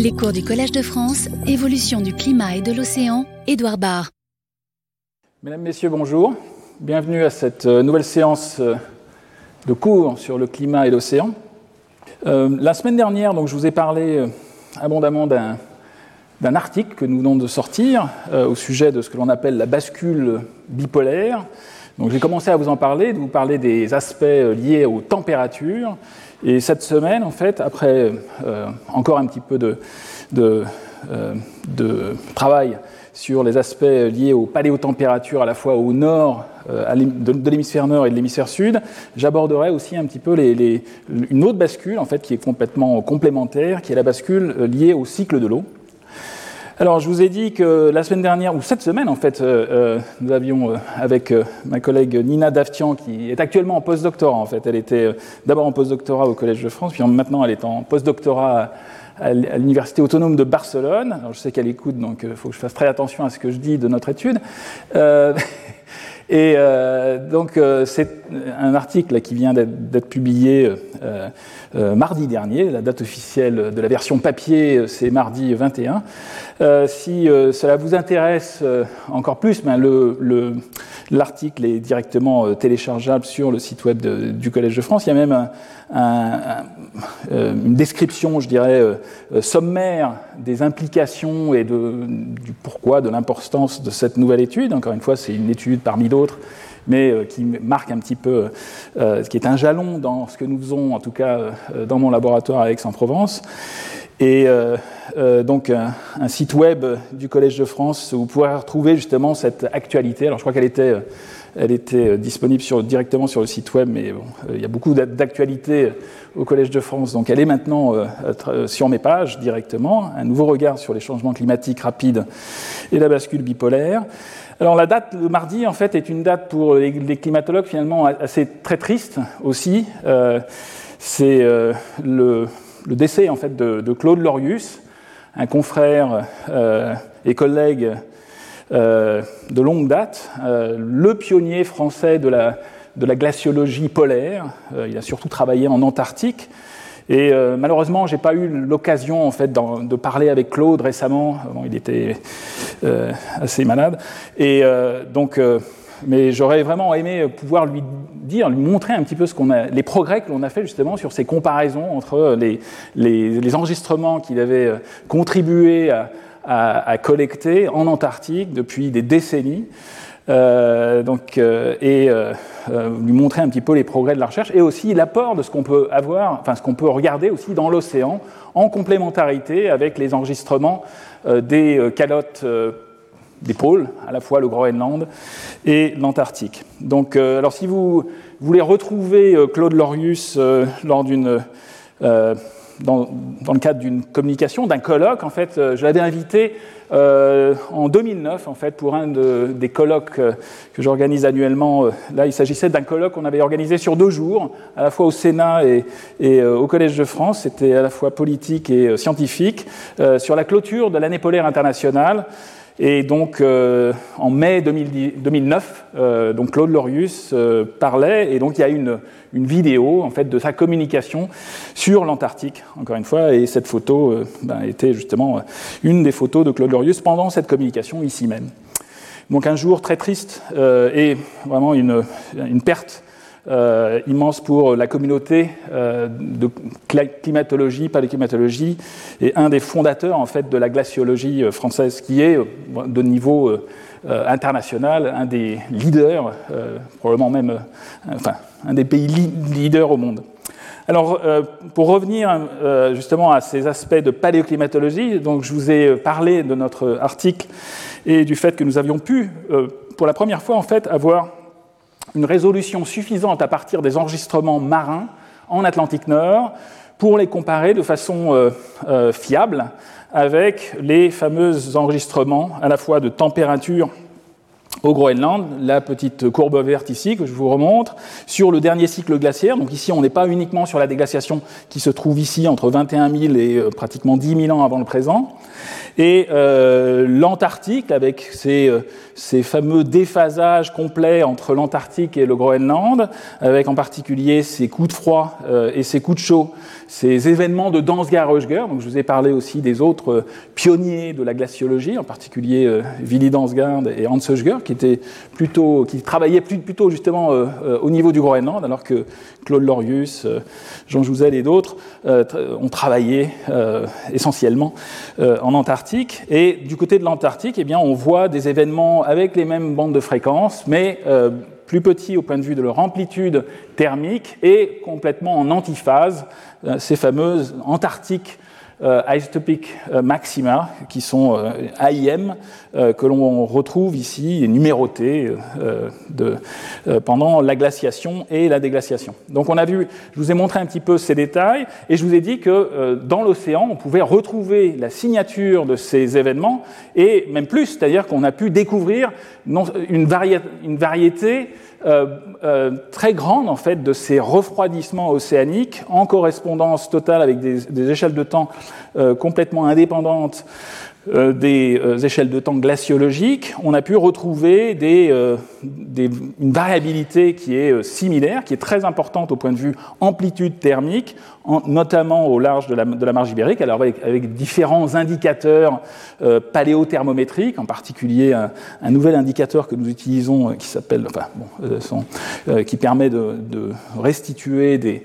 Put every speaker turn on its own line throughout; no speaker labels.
Les cours du Collège de France, évolution du climat et de l'océan, Édouard Barr.
Mesdames, Messieurs, bonjour. Bienvenue à cette euh, nouvelle séance euh, de cours sur le climat et l'océan. Euh, la semaine dernière, je vous ai parlé abondamment d'un article que nous venons de sortir au sujet de ce que l'on appelle la bascule bipolaire. Donc j'ai commencé à vous en parler, de vous parler des aspects liés aux températures, et cette semaine, en fait, après euh, encore un petit peu euh, de, travail sur les aspects liés aux paléotempératures à la fois au nord euh, de, l'hémisphère nord et de l'hémisphère sud, j'aborderai aussi un petit peu une autre bascule en fait qui est complètement complémentaire, qui est la bascule liée au cycle de l'eau. Alors, je vous ai dit que la semaine dernière, ou cette semaine en fait, euh, euh, nous avions euh, avec ma collègue Nina Daftian, qui est actuellement en postdoctorat en fait. Elle était d'abord en postdoctorat au Collège de France, puis maintenant elle est en postdoctorat à l'Université autonome de Barcelone. Alors, je sais qu'elle écoute, donc il faut que je fasse très attention à ce que je dis de notre étude. Et euh, donc, euh, c'est un article qui vient d'être publié euh, mardi dernier. La date officielle de la version papier, c'est mardi 21. Si cela vous intéresse encore plus, ben l'article le, est directement téléchargeable sur le site web du Collège de France. Il y a même un, un, une description, je dirais, sommaire des implications et de, du pourquoi, de l'importance de cette nouvelle étude. Encore une fois, c'est une étude parmi d'autres mais euh, qui marque un petit peu, euh, qui est un jalon dans ce que nous faisons, en tout cas euh, dans mon laboratoire à Aix-en-Provence. Et donc un, site web du Collège de France où vous pourrez retrouver justement cette actualité. Alors je crois qu'elle était, elle était disponible sur, directement sur le site web, mais il y a beaucoup d'actualités au Collège de France. Donc elle est maintenant sur mes pages directement. Un nouveau regard sur les changements climatiques rapides et la bascule bipolaire. Alors la date de mardi, en fait, est une date pour les, climatologues finalement assez très triste aussi. Euh, c'est euh, le, décès en fait de, Claude Lorius, un confrère euh, et collègue de longue date, le pionnier français de la, glaciologie polaire. il a surtout travaillé en Antarctique. Et euh, malheureusement, j'ai pas eu l'occasion en fait de parler avec Claude récemment. il était euh, assez malade. Et euh, donc, euh, mais j'aurais vraiment aimé pouvoir lui dire, lui montrer un petit peu les progrès que l'on a fait justement sur ces comparaisons entre les, enregistrements qu'il avait contribué à, collecter en Antarctique depuis des décennies. Euh, donc, euh, et euh, lui montrer un petit peu les progrès de la recherche et aussi l'apport de ce qu'on peut avoir, enfin ce qu'on peut regarder aussi dans l'océan en complémentarité avec les enregistrements des calottes des pôles, à la fois le Groenland et l'Antarctique. Donc, alors si vous voulez retrouver Claude Lorius d'une dans, le cadre d'une communication, d'un colloque, en fait, je l'avais invité euh, en 2009, en fait, pour un des colloques euh, que j'organise annuellement, euh, là, il s'agissait d'un colloque qu'on avait organisé sur deux jours, à la fois au Sénat et au Collège de France. C'était à la fois politique et scientifique, sur la clôture de l'année polaire internationale. Et donc, euh, en mai 2009, euh, donc Claude Lorius euh, parlait, et donc il y a une, une, vidéo en fait de sa communication sur l'Antarctique, encore une fois, et cette photo ben, était justement une des photos de Claude Lorius pendant cette communication ici même. Donc un jour très triste et vraiment une, une perte euh, immense pour la communauté euh, de climatologie, paléoclimatologie, et un des fondateurs en fait de la glaciologie euh, française, qui est de niveau international un des leaders, probablement même, enfin, un des pays leaders au monde. Alors, pour revenir justement à ces aspects de paléoclimatologie, donc je vous ai parlé de notre article et du fait que nous avions pu, pour la première fois en fait, avoir une résolution suffisante à partir des enregistrements marins en Atlantique Nord pour les comparer de façon euh, euh, fiable avec les fameux enregistrements à la fois de température au Groenland, la petite courbe verte ici que je vous remontre, sur le dernier cycle glaciaire. Donc ici, on n'est pas uniquement sur la déglaciation qui se trouve ici entre 21 000 et euh, pratiquement 10 000 ans avant le présent. Et l'Antarctique, avec ses, ces, fameux déphasages complets entre l'Antarctique et le Groenland, avec en particulier ces coups de froid et ces coups de chaud, ces événements de Dansgaard-Oeschger. Donc je vous ai parlé aussi des autres pionniers de la glaciologie, en particulier Willy Dansgaard et Hans Oeschger, qui, travaillaient plutôt justement au niveau du Groenland, alors que Claude Lorius, Jean Jouzel et d'autres ont travaillé essentiellement en Antarctique. Et du côté de l'Antarctique, eh bien, on voit des événements avec les mêmes bandes de fréquences, mais euh, plus petits au point de vue de leur amplitude thermique et complètement en antiphase, euh, ces fameuses Antarctiques isotopic euh, maxima, qui sont euh, AIM, que l'on retrouve ici numérotés de, pendant la glaciation et la déglaciation. Donc on a vu, je vous ai montré un petit peu ces détails, et je vous ai dit que dans l'océan, on pouvait retrouver la signature de ces événements, et même plus, c'est-à-dire qu'on a pu découvrir une, variété, euh, euh, très grande en fait de ces refroidissements océaniques en correspondance totale avec des, échelles de temps euh, complètement indépendantes des euh, échelles de temps glaciologiques, on a pu retrouver euh, une variabilité qui est similaire, qui est très importante au point de vue amplitude thermique, notamment au large de la, marge ibérique, alors avec, différents indicateurs paléothermométriques, en particulier un, nouvel indicateur que nous utilisons qui permet de, restituer, de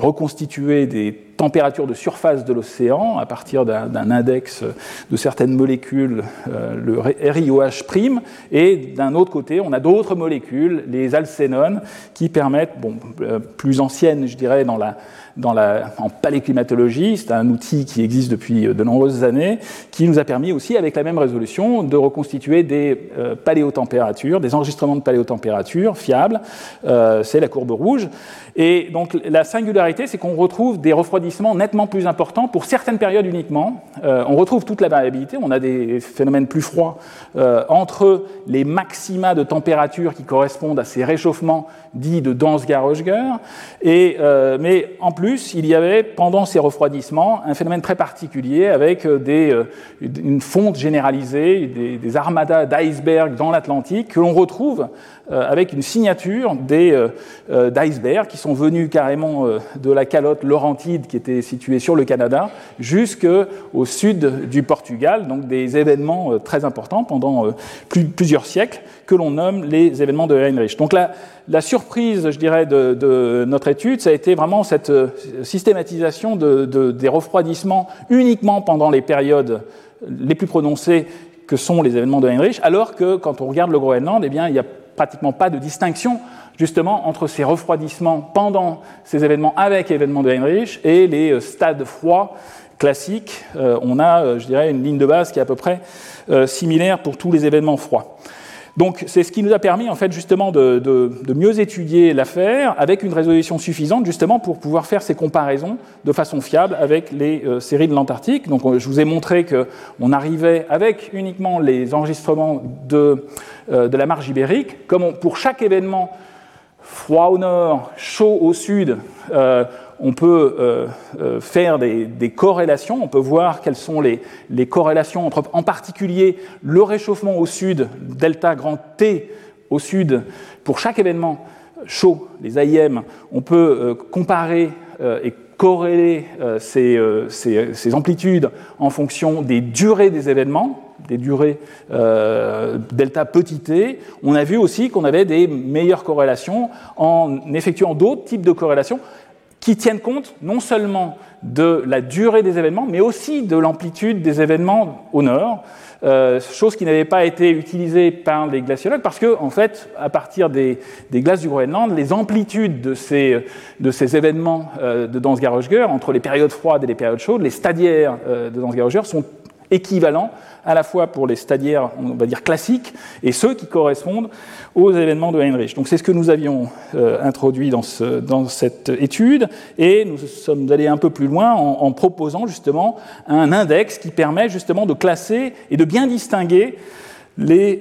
reconstituer des température de surface de l'océan à partir d'un index de certaines molécules, euh, le RIOH', et d'un autre côté, on a d'autres molécules, les alcénones, qui permettent, bon, euh, plus anciennes, je dirais, dans la, en paléclimatologie. C'est un outil qui existe depuis de nombreuses années, qui nous a permis aussi, avec la même résolution, de reconstituer des euh, paléotempératures, des enregistrements de paléotempérature fiables. Euh, c'est la courbe rouge. Et donc la singularité, c'est qu'on retrouve des refroidissements nettement plus importants pour certaines périodes uniquement. Euh, on retrouve toute la variabilité. On a des phénomènes plus froids entre les maxima de température qui correspondent à ces réchauffements dits de Dansgaard-Oeschger. Et mais en plus il y avait, pendant ces refroidissements, un phénomène très particulier avec euh, des, euh, une fonte généralisée, des, armadas d'icebergs dans l'Atlantique que l'on retrouve avec une signature d'icebergs qui sont venus carrément de la calotte Laurentide qui était située sur le Canada jusqu'au sud du Portugal, donc des événements très importants pendant plusieurs siècles que l'on nomme les événements de Heinrich. Donc la surprise, je dirais, de, notre étude, ça a été vraiment cette euh, systématisation des refroidissements uniquement pendant les périodes les plus prononcées que sont les événements de Heinrich, alors que quand on regarde le Groenland, eh bien, il n'y a pratiquement pas de distinction justement entre ces refroidissements pendant ces événements avec événements de Heinrich et les euh, stades froids classiques. Euh, on a, je dirais, une ligne de base qui est à peu près similaire pour tous les événements froids. Donc c'est ce qui nous a permis en fait justement de, mieux étudier l'affaire avec une résolution suffisante justement pour pouvoir faire ces comparaisons de façon fiable avec les euh, séries de l'Antarctique. Donc je vous ai montré qu'on arrivait avec uniquement les enregistrements de, euh, de la marge ibérique, comme pour chaque événement froid au nord, chaud au sud, euh, on peut euh, euh, faire des, corrélations, on peut voir quelles sont les, corrélations entre, en particulier, le réchauffement au sud, delta grand T au sud, pour chaque événement chaud, les AIM, on peut euh, comparer et corréler ces, ces, amplitudes en fonction des durées des événements, des durées delta petit t. On a vu aussi qu'on avait des meilleures corrélations en effectuant d'autres types de corrélations qui tiennent compte non seulement de la durée des événements, mais aussi de l'amplitude des événements au nord, euh, chose qui n'avait pas été utilisée par les glaciologues, parce que, en fait, à partir des, glaces du Groenland, les amplitudes de ces, événements euh, de Dansgaard-Oeschger, entre les périodes froides et les périodes chaudes, les stadiaires euh, de Dansgaard-Oeschger sont équivalents à la fois pour les stadiaires, on va dire classiques, et ceux qui correspondent aux événements de Heinrich. Donc c'est ce que nous avions euh, introduit dans, ce, dans, cette étude, et nous sommes allés un peu plus loin en, proposant justement un index qui permet justement de classer et de bien distinguer euh,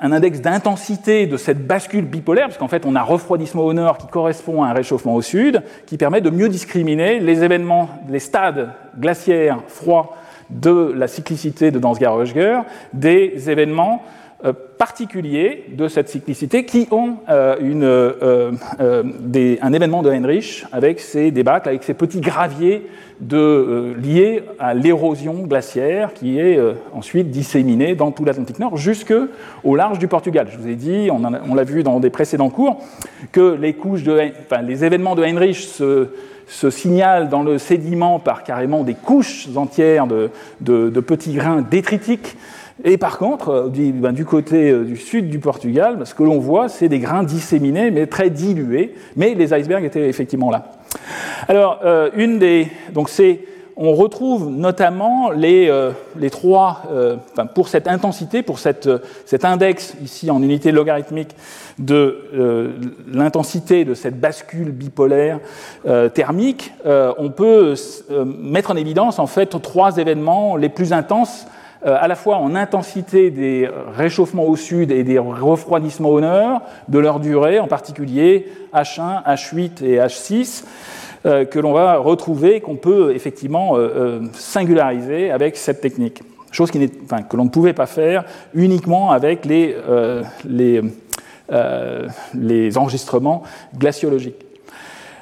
un index d'intensité de cette bascule bipolaire, parce qu'en fait on a refroidissement au nord qui correspond à un réchauffement au sud, qui permet de mieux discriminer les événements, les stades glaciaires froids de la cyclicité de Dansgaard-Oeschger des événements particuliers de cette cyclicité qui ont euh, euh, un événement de Heinrich avec ces débâcles, avec ces petits graviers liés à l'érosion glaciaire qui est ensuite disséminée dans tout l'Atlantique Nord jusque au large du Portugal. Je vous ai dit, on, l'a vu dans des précédents cours, que les, couches de, enfin, les événements de Heinrich se, signalent dans le sédiment par carrément des couches entières de petits grains détritiques et par contre, euh, ben, du, côté euh, du sud du Portugal, ce que l'on voit, c'est des grains disséminés, mais très dilués, mais les icebergs étaient effectivement là. Alors, euh, une des, donc c'est, on retrouve notamment les, les trois, enfin, pour cette intensité, pour cette, cet index ici en unité logarithmique de l'intensité de cette bascule bipolaire thermique, on peut mettre en évidence en fait trois événements les plus intenses à la fois en intensité des réchauffements au sud et des refroidissements au nord, de leur durée, en particulier H1, H8 et H6, euh, que l'on va retrouver, qu'on peut effectivement euh, singulariser avec cette technique. Chose que l'on ne pouvait pas faire uniquement avec les enregistrements glaciologiques.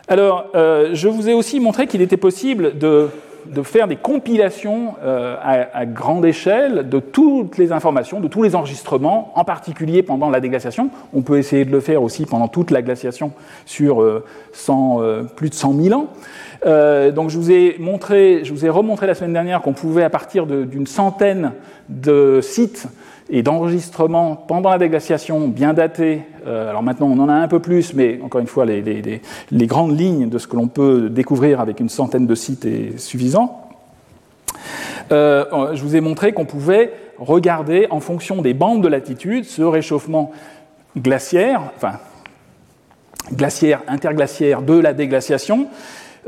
Alors, je vous ai aussi montré qu'il était possible de de faire des compilations euh, à, grande échelle de toutes les informations, de tous les enregistrements, en particulier pendant la déglaciation. On peut essayer de le faire aussi pendant toute la glaciation sur euh, euh, plus de 100 000 ans. donc je vous ai montré, je vous ai remontré la semaine dernière qu'on pouvait à partir d'une centaine de sites et d'enregistrements pendant la déglaciation bien datés. Euh, alors maintenant, on en a un peu plus, mais encore une fois, les, grandes lignes de ce que l'on peut découvrir avec une centaine de sites est suffisant. Euh, je vous ai montré qu'on pouvait regarder en fonction des bandes de latitude ce réchauffement glaciaire, enfin glaciaire, interglaciaire de la déglaciation,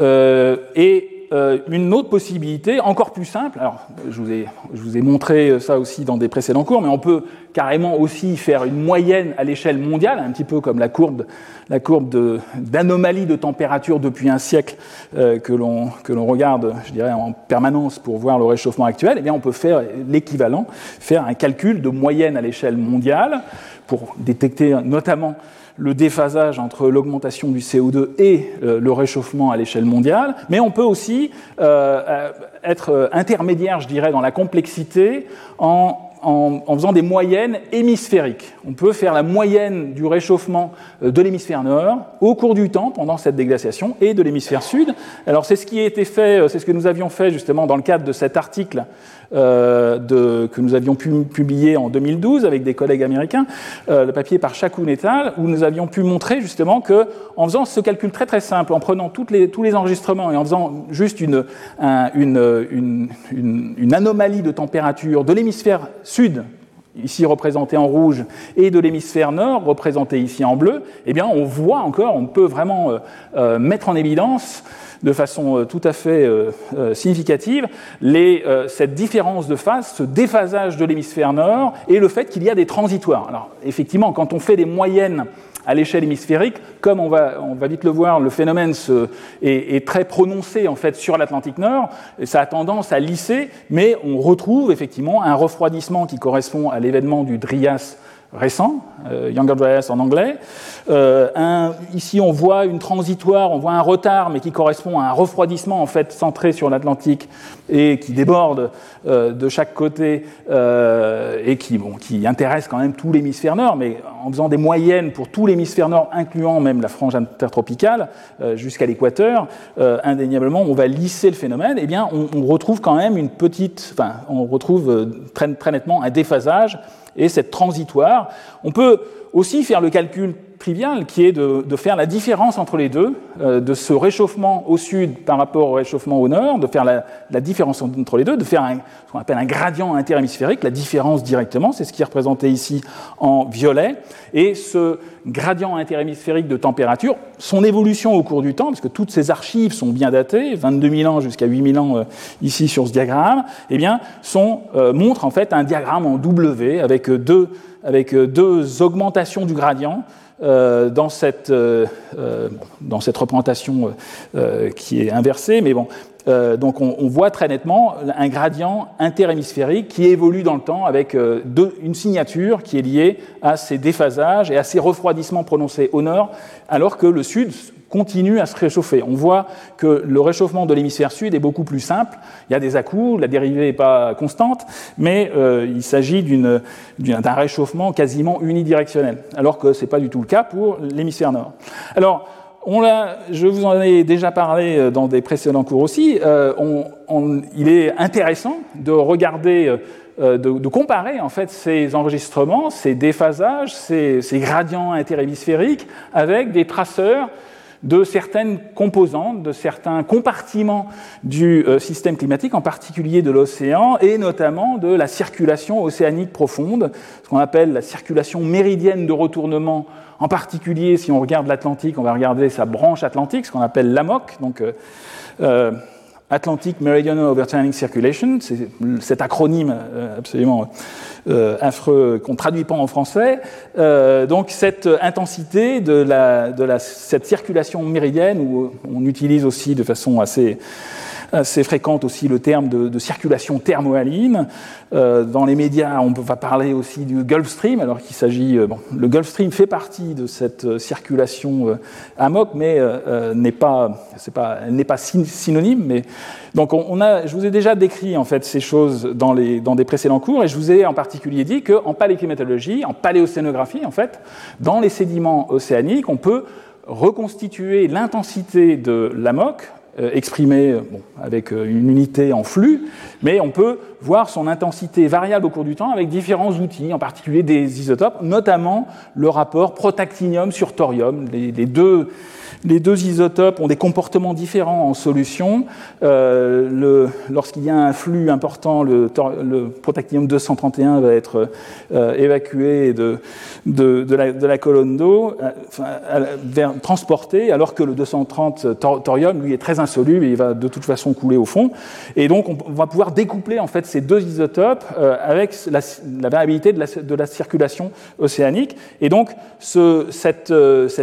euh, et euh, une autre possibilité, encore plus simple, alors je vous, ai, je vous ai montré ça aussi dans des précédents cours, mais on peut carrément aussi faire une moyenne à l'échelle mondiale, un petit peu comme la courbe, la courbe d'anomalie de, température depuis un siècle euh, que l'on regarde, je dirais, en permanence pour voir le réchauffement actuel. Eh bien, on peut faire l'équivalent, faire un calcul de moyenne à l'échelle mondiale pour détecter notamment le déphasage entre l'augmentation du CO2 et euh, le réchauffement à l'échelle mondiale, mais on peut aussi euh, être intermédiaire, je dirais, dans la complexité en en, faisant des moyennes hémisphériques. On peut faire la moyenne du réchauffement de l'hémisphère nord au cours du temps pendant cette déglaciation et de l'hémisphère sud. Alors c'est ce qui a été fait, c'est ce que nous avions fait justement dans le cadre de cet article euh, de, que nous avions pu publier en 2012 avec des collègues américains, euh, le papier par Chakoun et al, où nous avions pu montrer justement que, en faisant ce calcul très très simple, en prenant tous les enregistrements et en faisant juste une anomalie de température de l'hémisphère sud ici représenté en rouge, et de l'hémisphère nord, représenté ici en bleu, eh bien, on voit encore, on peut vraiment euh, mettre en évidence de façon euh, tout à fait euh, euh, significative les, cette différence de phase, ce déphasage de l'hémisphère nord et le fait qu'il y a des transitoires. Alors effectivement, quand on fait des moyennes à l'échelle hémisphérique, comme on va, on va vite le voir, le phénomène est, très prononcé en fait sur l'Atlantique Nord, et ça a tendance à lisser, mais on retrouve effectivement un refroidissement qui correspond à l'événement du Drias récent, euh, Younger Dryas en anglais. Euh, un, ici, on voit une transitoire, on voit un retard, mais qui correspond à un refroidissement en fait centré sur l'Atlantique et qui déborde euh, de chaque côté euh, et qui, bon, qui intéresse quand même tout l'hémisphère nord, mais en faisant des moyennes pour tout l'hémisphère nord, incluant même la frange intertropicale euh, jusqu'à l'équateur, indéniablement, on va lisser le phénomène. Eh bien, on, on retrouve quand même une petite, enfin, on retrouve très, très nettement un déphasage et cette transitoire. On peut aussi faire le calcul qui est de, faire la différence entre les deux, euh, de ce réchauffement au sud par rapport au réchauffement au nord, de faire la, différence entre les deux, de faire ce qu'on appelle un gradient interhémisphérique, la différence directement, c'est ce qui est représenté ici en violet. Et ce gradient interhémisphérique de température, son évolution au cours du temps, parce que toutes ces archives sont bien datées, 22 000 ans jusqu'à 8 000 ans euh, ici sur ce diagramme, eh bien, sont, euh, montrent en fait un diagramme en W avec deux augmentations du gradient euh, dans, cette, euh, euh, dans cette représentation qui est inversée, mais bon, donc on, voit très nettement un gradient interhémisphérique qui évolue dans le temps avec une signature qui est liée à ces déphasages et à ces refroidissements prononcés au nord, alors que le sud continue à se réchauffer. On voit que le réchauffement de l'hémisphère sud est beaucoup plus simple. Il y a des à-coups, la dérivée n'est pas constante, mais euh, il s'agit d'un réchauffement quasiment unidirectionnel, alors que ce n'est pas du tout le cas pour l'hémisphère nord. Alors, je vous en ai déjà parlé euh, dans des précédents cours aussi. Euh, il est intéressant de regarder de, comparer en fait ces enregistrements, ces déphasages, ces, ces gradients interhémisphériques avec des traceurs de certaines composantes, de certains compartiments du euh, système climatique, en particulier de l'océan, et notamment de la circulation océanique profonde, ce qu'on appelle la circulation méridienne de retournement. En particulier, si on regarde l'Atlantique, on va regarder sa branche atlantique, ce qu'on appelle l'AMOC, donc euh, euh, Atlantic Meridional Overturning Circulation, c'est cet acronyme absolument euh, affreux qu'on ne traduit pas en français. Euh, donc cette intensité de, la, de la, cette circulation méridienne, où on utilise aussi de façon assez assez fréquente aussi le terme de, circulation thermohaline. Euh, dans les médias, on va parler aussi du Gulf Stream, alors qu'il s'agit. Euh, bon, le Gulf Stream fait partie de cette euh, circulation amok, mais n'est pas, c'est pas, n'est pas synonyme. Mais donc, on, a, je vous ai déjà décrit en fait ces choses dans, les, dans des précédents cours, et je vous ai en particulier dit qu'en paléoclimatologie, en paléocénographie, en fait, dans les sédiments océaniques, on peut reconstituer l'intensité de l'amok exprimé euh, avec euh, une unité en flux, mais on peut voir son intensité variable au cours du temps avec différents outils, en particulier des isotopes, notamment le rapport protactinium sur thorium. Les deux les deux isotopes ont des comportements différents en solution. Euh, Lorsqu'il y a un flux important, le, protactinium 231 va être euh, évacué de, la, colonne d'eau, euh, transporté, alors que le 230 thorium, lui, est très insoluble et il va de toute façon couler au fond. Et donc, on va pouvoir découpler en fait ces deux isotopes avec la, variabilité de la, circulation océanique. Et donc, cet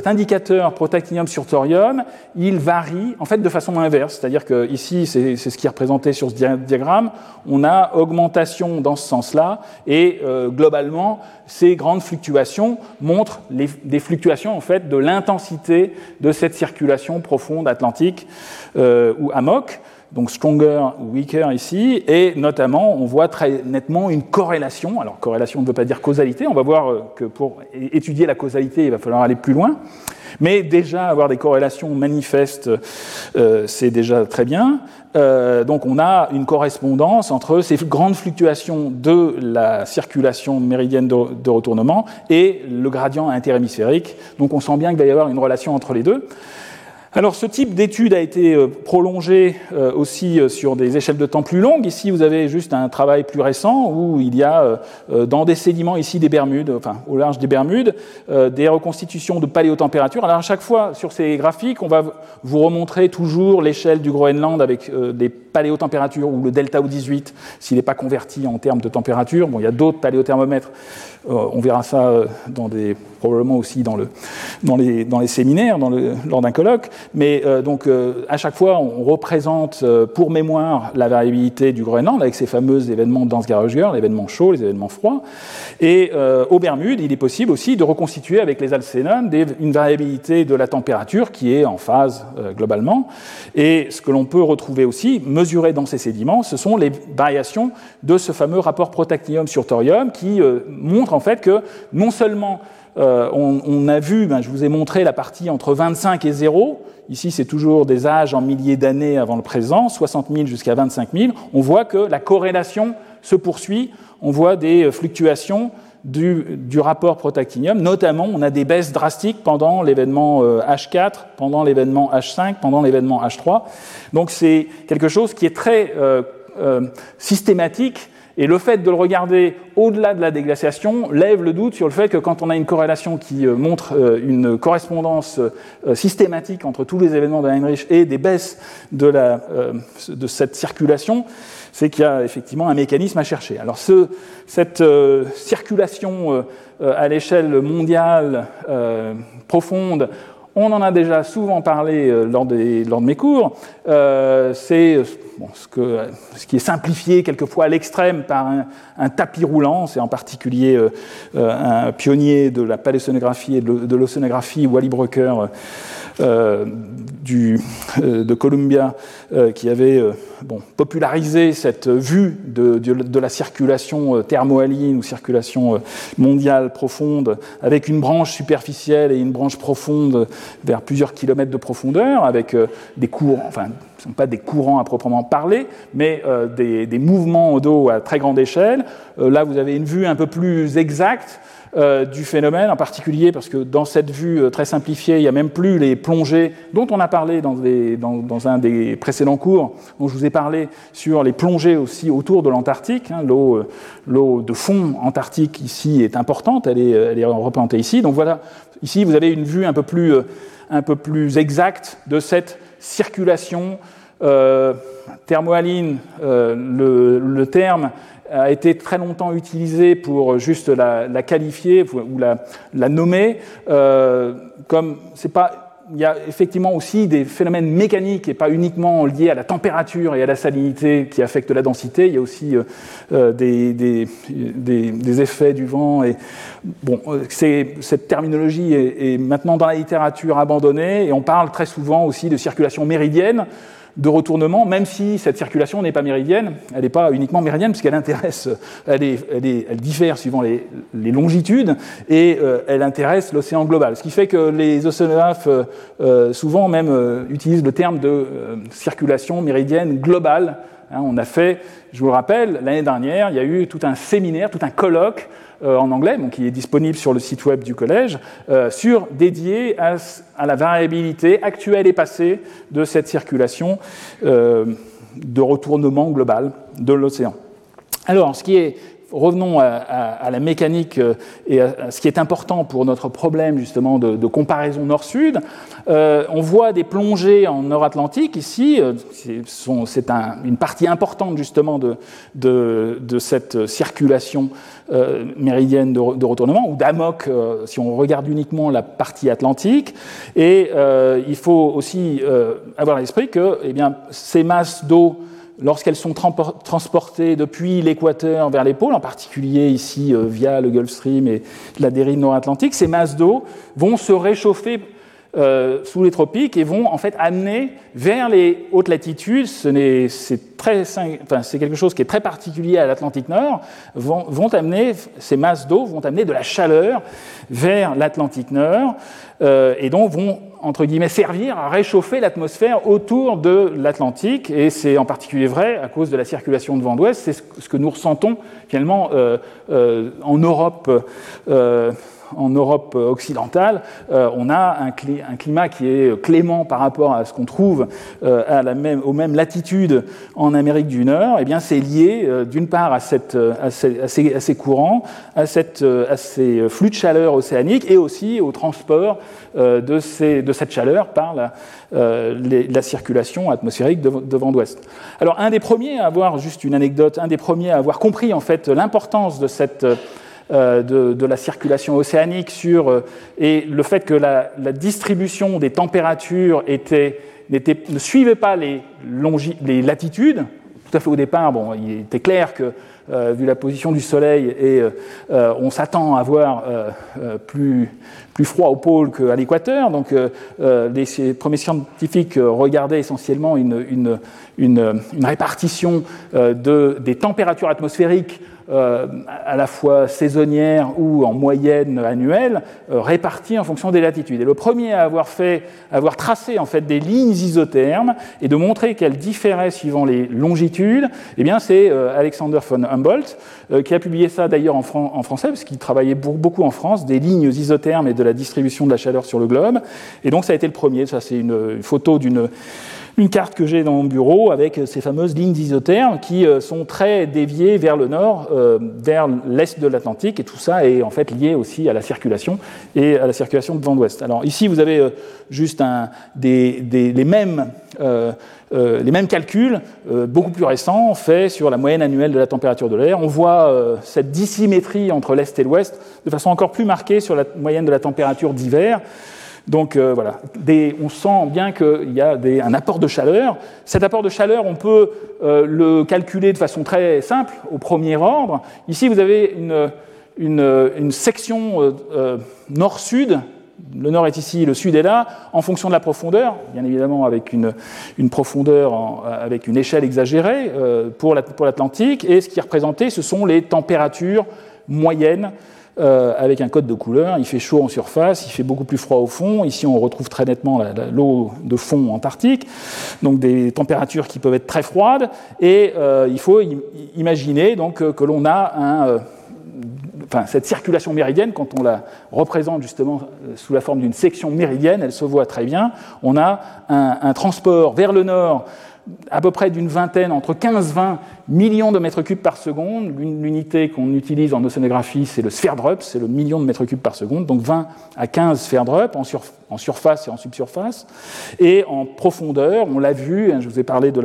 indicateur protactinium sur thorium, il varie en fait de façon inverse. C'est-à-dire que ici, c'est ce qui est représenté sur ce diagramme, on a augmentation dans ce sens-là, et euh, globalement, ces grandes fluctuations montrent des fluctuations en fait de l'intensité de cette circulation profonde atlantique euh, ou AMOC donc stronger ou weaker ici, et notamment on voit très nettement une corrélation. Alors corrélation ne veut pas dire causalité, on va voir euh, que pour étudier la causalité, il va falloir aller plus loin. Mais déjà, avoir des corrélations manifestes, euh, c'est déjà très bien. Euh, donc on a une correspondance entre ces grandes fluctuations de la circulation méridienne de, de retournement et le gradient interhémisphérique. Donc on sent bien qu'il va y avoir une relation entre les deux. Alors ce type d'étude a été euh, prolongé euh, aussi euh, sur des échelles de temps plus longues. Ici, vous avez juste un travail plus récent où il y a dans des sédiments ici des Bermudes, enfin au large des Bermudes, des reconstitutions de paléotempérature. Alors à chaque fois sur ces graphiques, on va vous remontrer toujours l'échelle du Groenland avec des paléotempératures ou le delta O18 s'il n'est pas converti en termes de température. Bon, il y a d'autres paléothermomètres. On verra ça des probablement aussi dans, le, dans, les, séminaires, lors d'un colloque. Mais euh, donc, euh, à chaque fois, on représente euh, pour mémoire la variabilité du Groenland avec ces fameux événements d'Ansgarøger, les événements chauds, les événements froids. Et aux Bermudes, il est possible aussi de reconstituer avec les alcénones une variabilité de la température qui est en phase globalement. Et ce que l'on peut retrouver aussi, mesurer dans ces sédiments, ce sont les variations de ce fameux rapport protactinium sur thorium qui montre en fait que non seulement on, a vu, ben, je vous ai montré la partie entre 25 et 0. Ici, c'est toujours des âges en milliers d'années avant le présent, 60 000 jusqu'à 25 000. On voit que la corrélation se poursuit. On voit des fluctuations du, rapport protactinium. Notamment, on a des baisses drastiques pendant l'événement H4, euh, pendant l'événement H5, pendant l'événement H3. Donc c'est quelque chose qui est très euh, euh, systématique. Et le fait de le regarder au-delà de la déglaciation lève le doute sur le fait que quand on a une corrélation qui montre une correspondance systématique entre tous les événements de Heinrich et des baisses de, cette circulation, c'est qu'il y a effectivement un mécanisme à chercher. Alors ce, cette euh, circulation euh, euh, à l'échelle mondiale profonde, on en a déjà souvent parlé lors, des, lors de mes cours. c'est bon, ce, qui est simplifié quelquefois à l'extrême par un, tapis roulant. C'est en particulier un pionnier de la paléosonographie et de l'océanographie, Wally Brucker, euh, du, euh, de Columbia euh, qui avait bon, popularisé cette vue de, de, la circulation thermohaline ou circulation mondiale profonde avec une branche superficielle et une branche profonde vers plusieurs kilomètres de profondeur avec des courants, enfin ce ne sont pas des courants à proprement parler, mais des, des, mouvements d'eau à très grande échelle. là, vous avez une vue un peu plus exacte euh, du phénomène, en particulier parce que dans cette vue euh, très simplifiée, il n'y a même plus les plongées dont on a parlé dans, un des précédents cours, dont je vous ai parlé sur les plongées aussi autour de l'Antarctique. Hein. Euh, l'eau, de fond antarctique ici est importante, elle est, représentée ici. Donc voilà, ici vous avez une vue un peu plus, un peu plus exacte de cette circulation thermohaline. le, le terme a été très longtemps utilisé pour juste la, qualifier ou la, nommer. Euh, comme c'est pas il y a effectivement aussi des phénomènes mécaniques et pas uniquement liés à la température et à la salinité qui affectent la densité. Il y a aussi euh, euh, des, des, des, effets du vent. Et, bon, cette terminologie est, maintenant dans la littérature abandonnée et on parle très souvent aussi de circulation méridienne de retournement, même si cette circulation n'est pas méridienne, elle n'est pas uniquement méridienne, puisqu'elle intéresse, elle, diffère suivant les, les longitudes, et euh, elle intéresse l'océan global. Ce qui fait que les océanographes, euh, euh, souvent même, utilisent le terme de circulation méridienne globale. Hein, on a fait, je vous le rappelle, l'année dernière, il y a eu tout un séminaire, tout un colloque euh, en anglais, qui est disponible sur le site web du collège, euh, sur, dédié à, la variabilité actuelle et passée de cette circulation euh, de retournement global de l'océan. Alors, ce qui est revenons à, la mécanique euh, et à, ce qui est important pour notre problème justement de, comparaison nord-sud. Euh, on voit des plongées en Nord-Atlantique ici. Euh, c'est une partie importante justement de, de, cette circulation méridienne de, retournement, ou d'AMOC si on regarde uniquement la partie atlantique. Et il faut aussi avoir à l'esprit que eh bien, ces masses d'eau lorsqu'elles sont transportées depuis l'équateur vers les pôles, en particulier ici euh, via le Gulf Stream et la dérive nord-atlantique, ces masses d'eau vont se réchauffer euh, sous les tropiques et vont en fait amener vers les hautes latitudes. C'est enfin, quelque chose qui est très particulier à l'Atlantique Nord. Vont, vont, amener ces masses d'eau vont amener de la chaleur vers l'Atlantique Nord euh, et donc vont entre guillemets servir à réchauffer l'atmosphère autour de l'Atlantique et c'est en particulier vrai à cause de la circulation de vent d'ouest. C'est ce que nous ressentons finalement euh, euh, en Europe en Europe occidentale, euh, on a un, climat qui est clément par rapport à ce qu'on trouve euh, à la même, aux mêmes latitudes en Amérique du Nord. Et eh bien, c'est lié euh, d'une part à, ces, courants, à, ces flux de chaleur océanique et aussi au transport de, cette chaleur par la, la circulation atmosphérique de, de vent d'ouest. Alors, un des premiers à avoir, juste une anecdote, un des premiers à avoir compris en fait l'importance de cette euh, de, la circulation océanique sur, euh, et le fait que la, distribution des températures était, ne suivait pas les, les, latitudes. Tout à fait au départ, bon, il était clair que, euh, vu la position du Soleil, et, on s'attend à avoir plus, plus froid au pôle qu'à l'équateur. Donc, les, premiers scientifiques regardaient essentiellement une, une, une, une répartition de, des températures atmosphériques à la fois saisonnières ou en moyenne annuelle, réparties en fonction des latitudes. Et le premier à avoir, fait, avoir tracé en fait des lignes isothermes et de montrer qu'elles différaient suivant les longitudes, eh bien c'est Alexander von Humboldt qui a publié ça d'ailleurs en, français parce qu'il travaillait beaucoup en France des lignes isothermes et de la distribution de la chaleur sur le globe. Et donc ça a été le premier. Ça c'est une photo d'une une carte que j'ai dans mon bureau avec ces fameuses lignes isothermes qui euh, sont très déviées vers le nord, euh, vers l'est de l'Atlantique, et tout ça est en fait lié aussi à la circulation et à la circulation de vent d'ouest. Alors ici, vous avez euh, juste les, mêmes, les mêmes calculs, beaucoup plus récents, faits sur la moyenne annuelle de la température de l'air. On voit cette dissymétrie entre l'est et l'ouest de façon encore plus marquée sur la moyenne de la température d'hiver. Donc euh, voilà, on sent bien qu'il y a un apport de chaleur. Cet apport de chaleur, on peut euh, le calculer de façon très simple, au premier ordre. Ici, vous avez une, section euh, nord-sud. Le nord est ici, le sud est là, en fonction de la profondeur, bien évidemment avec une, profondeur, avec une échelle exagérée pour l'Atlantique. Et ce qui est représenté, ce sont les températures moyennes euh, avec un code de couleur. Il fait chaud en surface, il fait beaucoup plus froid au fond. Ici, on retrouve très nettement l'eau de fond antarctique, donc des températures qui peuvent être très froides. Et euh, il faut imaginer donc, euh, que l'on a cette circulation méridienne, quand on la représente justement sous la forme d'une section méridienne, elle se voit très bien. On a un transport vers le nord à peu près d'une vingtaine, entre 15-20 millions de mètres cubes par seconde. L'unité qu'on utilise en océanographie, c'est le Sverdrup, c'est le million de mètres cubes par seconde, donc 20 à 15 Sverdrup en, en surface et en subsurface. Et en profondeur, on l'a vu, hein, je vous ai parlé de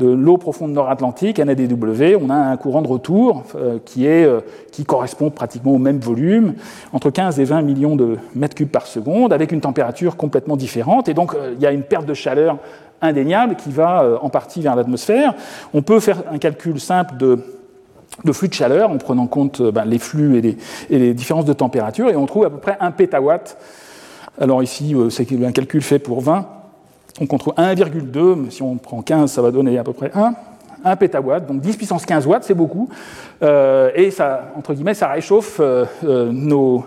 l'eau de profonde nord-atlantique, NADW, on a un courant de retour euh, qui, est, euh, qui correspond pratiquement au même volume, entre 15 et 20 millions de mètres cubes par seconde, avec une température complètement différente. Et donc, euh, il y a une perte de chaleur indéniable qui va euh, en partie vers l'atmosphère. On peut faire un calcul simple de, flux de chaleur en prenant en compte euh, ben, les flux et les, différences de température et on trouve à peu près 1 pétawatt. Alors ici, euh, c'est un calcul fait pour 20. Donc on trouve 1,2, si on prend 15, ça va donner à peu près 1. 1 pétawatt, donc 10 puissance 15 watts, c'est beaucoup. et ça, entre guillemets, ça réchauffe nos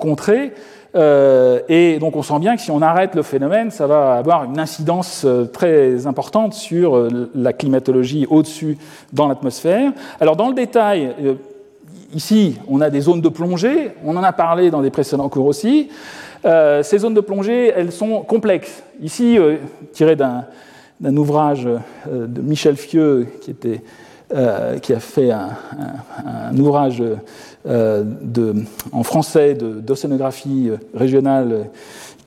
contrées. Euh, et donc on sent bien que si on arrête le phénomène, ça va avoir une incidence euh, très importante sur euh, la climatologie au-dessus dans l'atmosphère. Alors dans le détail, ici on a des zones de plongée, on en a parlé dans des précédents cours aussi. ces zones de plongée, elles sont complexes. Ici, tiré d'un ouvrage de Michel Fieux qui a fait un, ouvrage de, en français d'océanographie régionale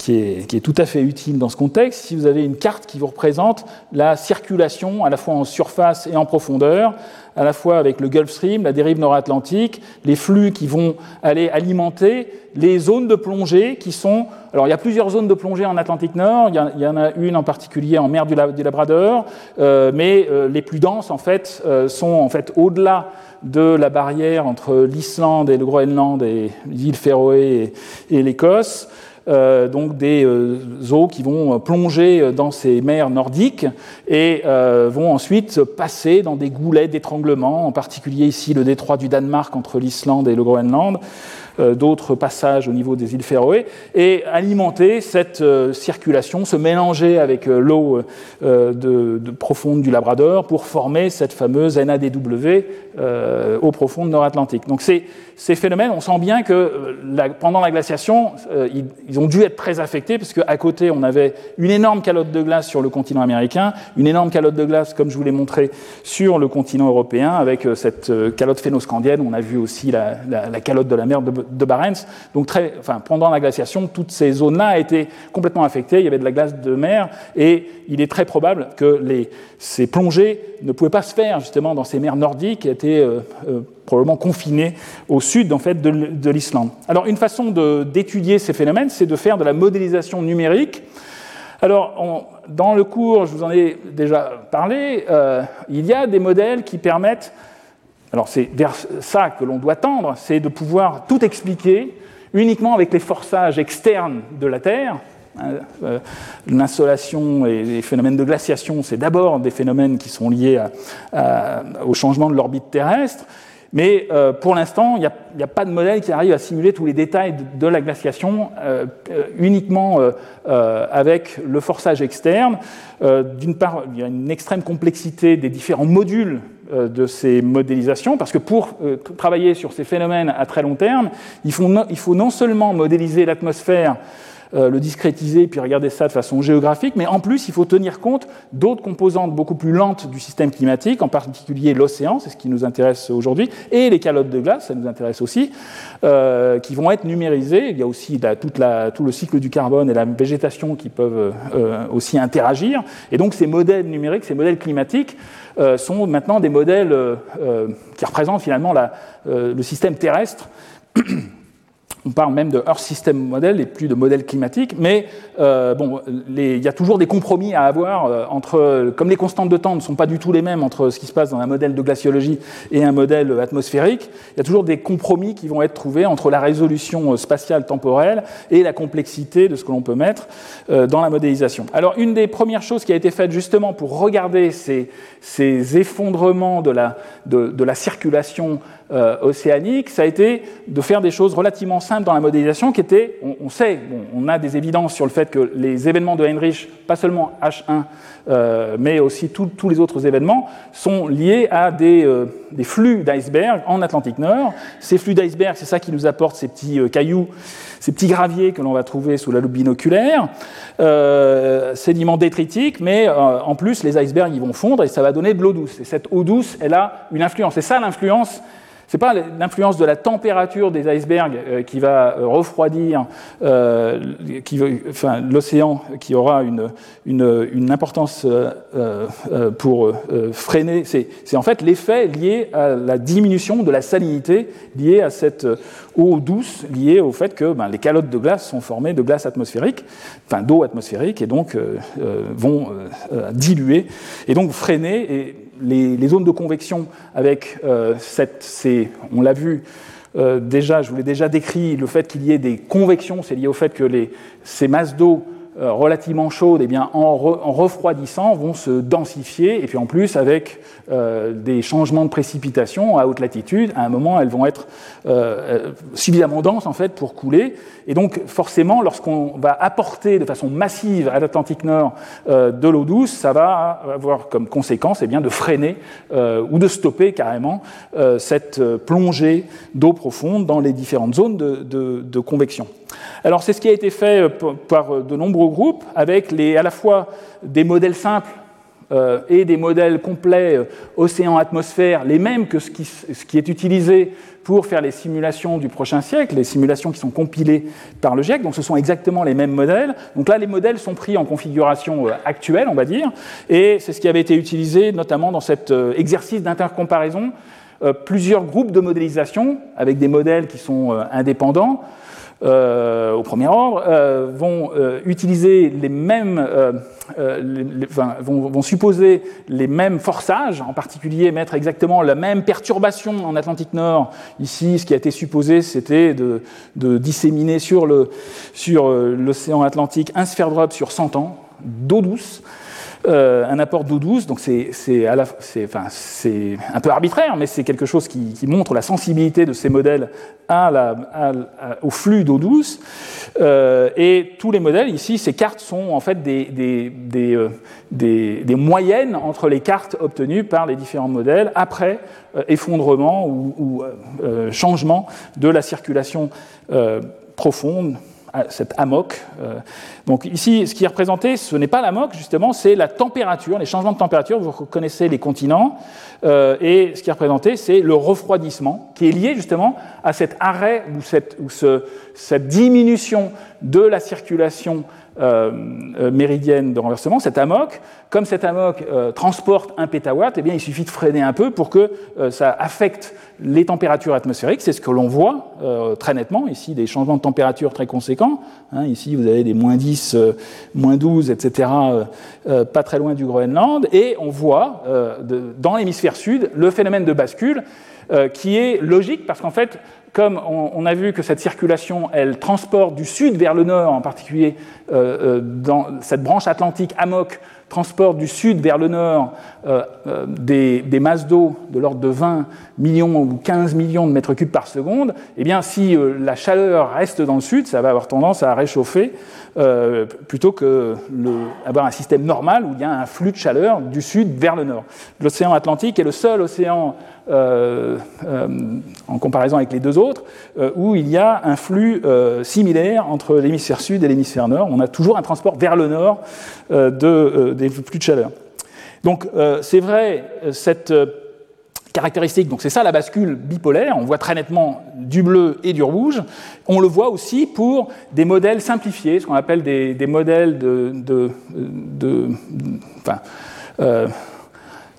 qui est, qui est, tout à fait utile dans ce contexte. Si vous avez une carte qui vous représente la circulation à la fois en surface et en profondeur, à la fois avec le Gulf Stream, la dérive nord-atlantique, les flux qui vont aller alimenter les zones de plongée qui sont... Alors il y a plusieurs zones de plongée en Atlantique Nord, il y, en a une en particulier en mer du, Labrador, euh, mais euh, les plus denses en fait sont en fait au-delà de la barrière entre l'Islande et le Groenland et les îles Féroé et, l'Écosse. Euh, donc des euh, eaux qui vont plonger dans ces mers nordiques et euh, vont ensuite passer dans des goulets d'étranglement, en particulier ici le détroit du Danemark entre l'Islande et le Groenland, euh, d'autres passages au niveau des îles Féroé, et alimenter cette euh, circulation, se mélanger avec euh, l'eau de, profonde du Labrador pour former cette fameuse NADW eau profonde nord-atlantique. Donc ces, ces, phénomènes, on sent bien que pendant la glaciation, ils, ont dû être très affectés, parce qu'à côté, on avait une énorme calotte de glace sur le continent américain, une énorme calotte de glace, comme je vous l'ai montré, sur le continent européen, avec cette calotte phénoscandienne. On a vu aussi la, la calotte de la mer de, de Barents. Donc très, enfin, pendant la glaciation, toutes ces zones-là étaient complètement affectées. Il y avait de la glace de mer et il est très probable que les, ces plongées ne pouvaient pas se faire justement dans ces mers nordiques qui étaient euh, euh, probablement confinées au sud en fait, de, l'Islande. Alors une façon d'étudier ces phénomènes, c'est de faire de la modélisation numérique. Alors, dans le cours, je vous en ai déjà parlé, euh, il y a des modèles qui permettent alors c'est vers ça que l'on doit tendre, c'est de pouvoir tout expliquer uniquement avec les forçages externes de la Terre. Hein, euh, l'insolation et les phénomènes de glaciation, c'est d'abord des phénomènes qui sont liés au changement de l'orbite terrestre, Mais euh, pour l'instant, il n'y a, pas de modèle qui arrive à simuler tous les détails de, la glaciation euh, uniquement avec le forçage externe. D'une part, il y a une extrême complexité des différents modules de ces modélisations, parce que pour travailler sur ces phénomènes à très long terme, il faut non seulement modéliser l'atmosphère euh, le discrétiser, puis regarder ça de façon géographique, mais en plus, il faut tenir compte d'autres composantes beaucoup plus lentes du système climatique, en particulier l'océan, c'est ce qui nous intéresse aujourd'hui, et les calottes de glace, ça nous intéresse aussi, euh, qui vont être numérisées. Il y a aussi tout le cycle du carbone et la végétation qui peuvent euh, aussi interagir. Et donc, ces modèles numériques, ces modèles climatiques, sont maintenant des modèles qui représentent finalement le système terrestre on parle même de Earth System Model et plus de modèle climatique, mais euh, bon, il y a toujours des compromis à avoir euh, entre, comme les constantes de temps ne sont pas du tout les mêmes entre ce qui se passe dans un modèle de glaciologie et un modèle atmosphérique, il y a toujours des compromis qui vont être trouvés entre la résolution spatiale temporelle et la complexité de ce que l'on peut mettre euh, dans la modélisation. Alors, une des premières choses qui a été faite justement pour regarder ces, ces effondrements de la, de, de la circulation euh, océanique, ça a été de faire des choses relativement simples dans la modélisation qui étaient, on, sait, on a des évidences sur le fait que les événements de Heinrich, pas seulement H1, euh, mais aussi tous les autres événements, sont liés à des, euh, des flux d'iceberg en Atlantique Nord. Ces flux d'iceberg, c'est ça qui nous apporte ces petits cailloux, ces petits graviers que l'on va trouver sous la loupe binoculaire, sédiments détritiques, mais en plus, les icebergs, ils vont fondre et ça va donner de l'eau douce. Et cette eau douce, elle a une influence. C'est ça l'influence ce n'est pas l'influence de la température des icebergs euh, qui va euh, refroidir euh, l'océan qui aura une, importance pour freiner. C'est en fait l'effet lié à la diminution de la salinité liée à cette eau douce, liée au fait que ben, les calottes de glace sont formées de glace atmosphérique, enfin d'eau atmosphérique, et donc vont diluer et donc freiner. Les, zones de convection avec euh, cette, on l'a vu euh, déjà, je vous l'ai déjà décrit, le fait qu'il y ait des convections, c'est lié au fait que ces masses d'eau relativement chaudes, eh bien, en, refroidissant, vont se densifier, et puis en plus, avec euh, des changements de précipitation à haute latitude, à un moment, elles vont être euh, suffisamment denses en fait pour couler, et donc forcément, lorsqu'on va apporter de façon massive à l'Atlantique Nord de l'eau douce, ça va avoir comme conséquence eh bien, de freiner ou de stopper carrément cette plongée d'eau profonde dans les différentes zones de convection. Alors c'est ce qui a été fait euh, par euh, de nombreux groupes, avec à la fois des modèles simples euh, et des modèles complets océan-atmosphère, les mêmes que ce qui, ce qui, est utilisé pour faire les simulations du prochain siècle, les simulations qui sont compilées par le GIEC. Donc ce sont exactement les mêmes modèles. Donc là, les modèles sont pris en configuration actuelle, on va dire, et c'est ce qui avait été utilisé notamment dans cet exercice d'intercomparaison. Plusieurs groupes de modélisation avec des modèles qui sont indépendants euh, au premier ordre euh, vont euh, utiliser les mêmes, vont, supposer les mêmes forçages, en particulier mettre exactement la même perturbation en Atlantique Nord. Ici, ce qui a été supposé, c'était de, disséminer sur l'océan sur Atlantique un sphère drop sur 100 ans d'eau douce. Euh, un apport d'eau douce, donc c'est enfin, un peu arbitraire, mais c'est quelque chose qui, montre la sensibilité de ces modèles à la, au flux d'eau douce. Euh, et tous les modèles, ici, ces cartes sont en fait des, des, des, euh, des moyennes entre les cartes obtenues par les différents modèles après effondrement ou, ou changement de la circulation profonde cette amok. Euh, donc ici, ce qui est représenté, ce n'est pas l'amok, justement, c'est la température, les changements de température. Vous reconnaissez les continents. Euh, et ce qui est représenté, c'est le refroidissement, qui est lié justement à cet arrêt ou cette, ou ce, cette diminution de la circulation méridienne de renversement, cet amok, comme cet amok euh, transporte un pétawatt, eh bien, il suffit de freiner un peu pour que ça affecte les températures atmosphériques. C'est ce que l'on voit très nettement ici, des changements de température très conséquents. Hein, ici, vous avez des moins 10, moins 12, etc., pas très loin du Groenland. Et on voit dans l'hémisphère sud le phénomène de bascule qui est logique parce qu'en fait, comme on, a vu que cette circulation, elle transporte du sud vers le nord, en particulier euh, euh, dans cette branche atlantique AMOC, transporte du sud vers le nord des, masses d'eau de l'ordre de 20 millions ou 15 millions de mètres cubes par seconde, eh bien, si la chaleur reste dans le sud, ça va avoir tendance à réchauffer plutôt que un système normal où il y a un flux de chaleur du sud vers le nord. L'océan Atlantique est le seul océan euh, euh, en comparaison avec les deux autres, euh, où il y a un flux similaire entre l'hémisphère sud et l'hémisphère nord. On a toujours un transport vers le nord de, des flux de chaleur. Donc c'est vrai, cette caractéristique, donc c'est ça la bascule bipolaire, on voit très nettement du bleu et du rouge. On le voit aussi pour des modèles simplifiés, ce qu'on appelle des, modèles de, enfin,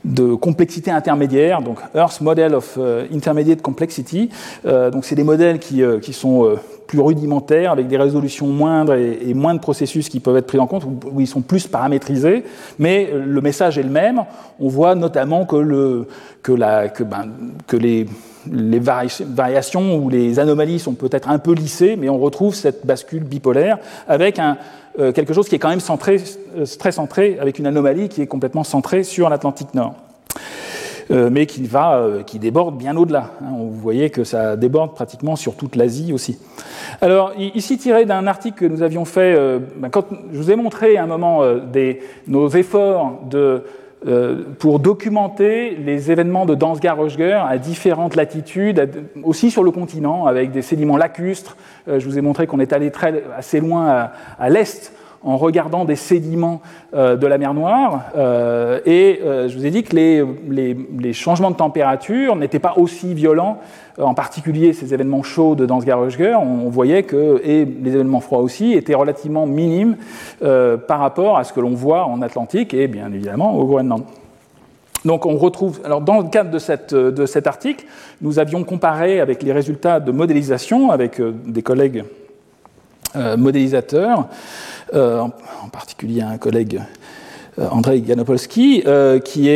de complexité intermédiaire, donc Earth Model of euh, Intermediate Complexity. Euh, donc c'est des modèles qui, euh, qui sont plus rudimentaires, avec des résolutions moindres et, moins de processus qui peuvent être pris en compte, où, ils sont plus paramétrisés, mais le message est le même. On voit notamment que, le, que, la, que, ben, que les, les variations ou les anomalies sont peut-être un peu lissées, mais on retrouve cette bascule bipolaire avec euh, quelque chose qui est quand même euh, très centré, avec une anomalie qui est complètement centrée sur l'Atlantique Nord. Euh, mais qui, va, qui déborde bien au-delà. Hein. Vous voyez que ça déborde pratiquement sur toute l'Asie aussi. Alors, ici tiré d'un article que nous avions fait, ben, quand je vous ai montré à un moment des, nos efforts de pour documenter les événements de Dansgar-Röschger à différentes latitudes, aussi sur le continent, avec des sédiments lacustres. Euh, je vous ai montré qu'on est allé très, assez loin à l'est en regardant des sédiments euh, de la mer Noire. Euh, et euh, je vous ai dit que les, changements de température n'étaient pas aussi violents, en particulier ces événements chauds de Dansgar-Röschger. On voyait que, et les événements froids aussi, étaient relativement minimes par rapport à ce que l'on voit en Atlantique et bien évidemment au Groenland. Donc on retrouve, alors dans le cadre de cet article, nous avions comparé avec les résultats de modélisation avec des collègues modélisateurs, euh, en, particulier un collègue euh, Andrei Ganopolski, euh, qui,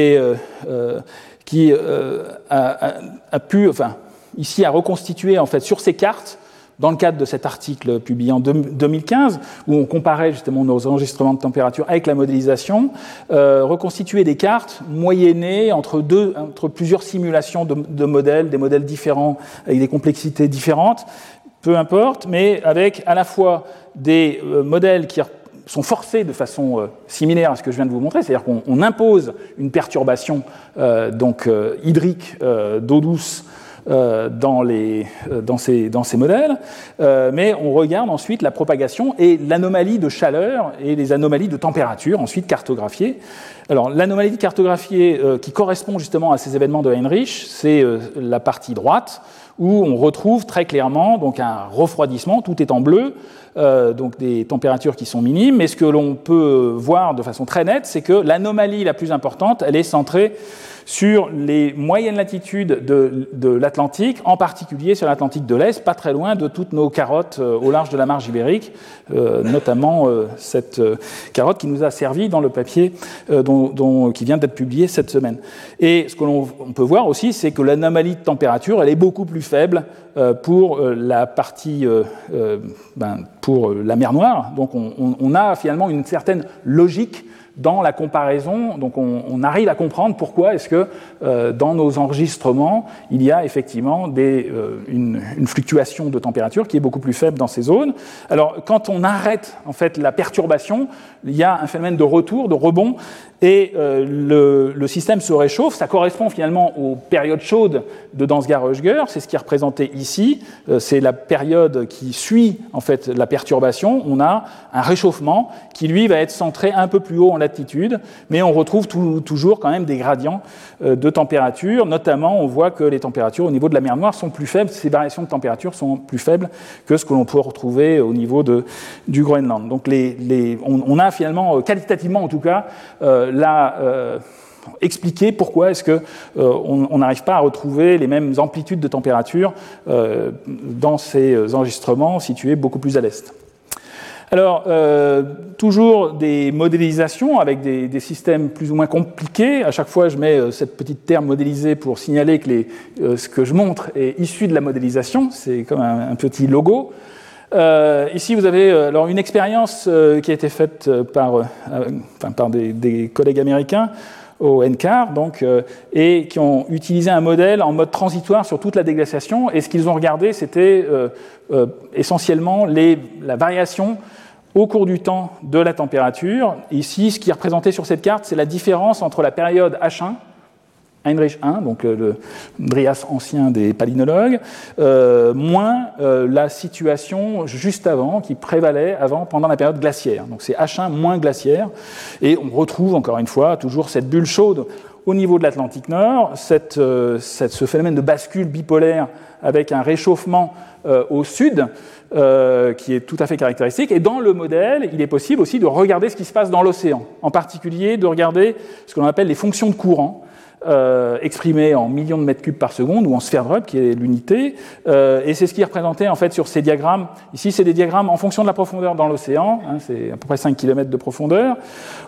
a, pu, enfin, ici, a reconstitué en fait sur ces cartes dans le cadre de cet article publié en 2015, où on comparait justement nos enregistrements de température avec la modélisation, reconstituer des cartes moyennées entre plusieurs simulations de, de, modèles, des modèles différents avec des complexités différentes, peu importe, mais avec à la fois des euh, modèles qui sont forcés de façon euh, similaire à ce que je viens de vous montrer, c'est-à-dire qu'on impose une perturbation euh, donc, hydrique d'eau douce dans, ces, modèles, mais on regarde ensuite la propagation et l'anomalie de chaleur et les anomalies de température, ensuite cartographiées. Alors l'anomalie cartographiée qui correspond justement à ces événements de Heinrich, c'est la partie droite, où on retrouve très clairement donc un refroidissement, tout est en bleu, euh, donc des températures qui sont minimes, mais ce que l'on peut voir de façon très nette, c'est que l'anomalie la plus importante, elle est centrée sur les moyennes latitudes de, l'Atlantique, en particulier sur l'Atlantique de l'Est, pas très loin de toutes nos carottes euh, au large de la marge ibérique, euh, notamment cette carotte qui nous a servi dans le papier dont, qui vient d'être publié cette semaine. Et ce que l'on peut voir aussi, c'est que l'anomalie de température, elle est beaucoup plus faible pour la partie, ben, pour la mer Noire. Donc on, on a finalement une certaine logique dans la comparaison, donc on, arrive à comprendre pourquoi est-ce que euh, dans nos enregistrements, il y a effectivement euh, une, fluctuation de température qui est beaucoup plus faible dans ces zones. Alors quand on arrête en fait la perturbation, il y a un phénomène de retour, de rebond, et euh, le, système se réchauffe. Ça correspond finalement aux périodes chaudes de Dansgar-Oeschger. C'est ce qui est représenté ici. C'est la période qui suit en fait la perturbation. On a un réchauffement qui lui va être centré un peu plus haut en mais on retrouve toujours quand même des gradients euh, de température. Notamment, on voit que les températures au niveau de la mer Noire sont plus faibles. Ces variations de température sont plus faibles que ce que l'on peut retrouver au niveau du Groenland. Donc, on, a finalement, qualitativement en tout cas, euh, expliquer pourquoi est-ce qu'on euh, n'arrive pas à retrouver les mêmes amplitudes de température euh, dans ces enregistrements situés beaucoup plus à l'est. Alors, toujours des modélisations avec des, systèmes plus ou moins compliqués. À chaque fois, je mets cette petite terme modélisé pour signaler que les, ce que je montre est issu de la modélisation. C'est comme un, petit logo. ici, vous avez alors une expérience qui a été faite par, par des, collègues américains au NCAR, donc, et qui ont utilisé un modèle en mode transitoire sur toute la déglaciation. Et ce qu'ils ont regardé, c'était essentiellement les, la variation au cours du temps de la température. Ici, ce qui est représenté sur cette carte, c'est la différence entre la période H1, Heinrich I, donc euh, le Drias ancien des palynologues, euh, moins euh, la situation juste avant, qui prévalait avant, pendant la période glaciaire. Donc c'est H1 moins glaciaire, et on retrouve encore une fois toujours cette bulle chaude au niveau de l'Atlantique Nord, cette, ce phénomène de bascule bipolaire avec un réchauffement au sud, euh, qui est tout à fait caractéristique. Et dans le modèle, il est possible aussi de regarder ce qui se passe dans l'océan, en particulier de regarder ce qu'on appelle les fonctions de courant. Euh, exprimées en millions de mètres cubes par seconde, ou en sphère Rudd, qui est l'unité. Euh, et c'est ce qui est représenté en fait sur ces diagrammes. Ici, c'est des diagrammes en fonction de la profondeur dans l'océan, hein, c'est à peu près 5 km de profondeur,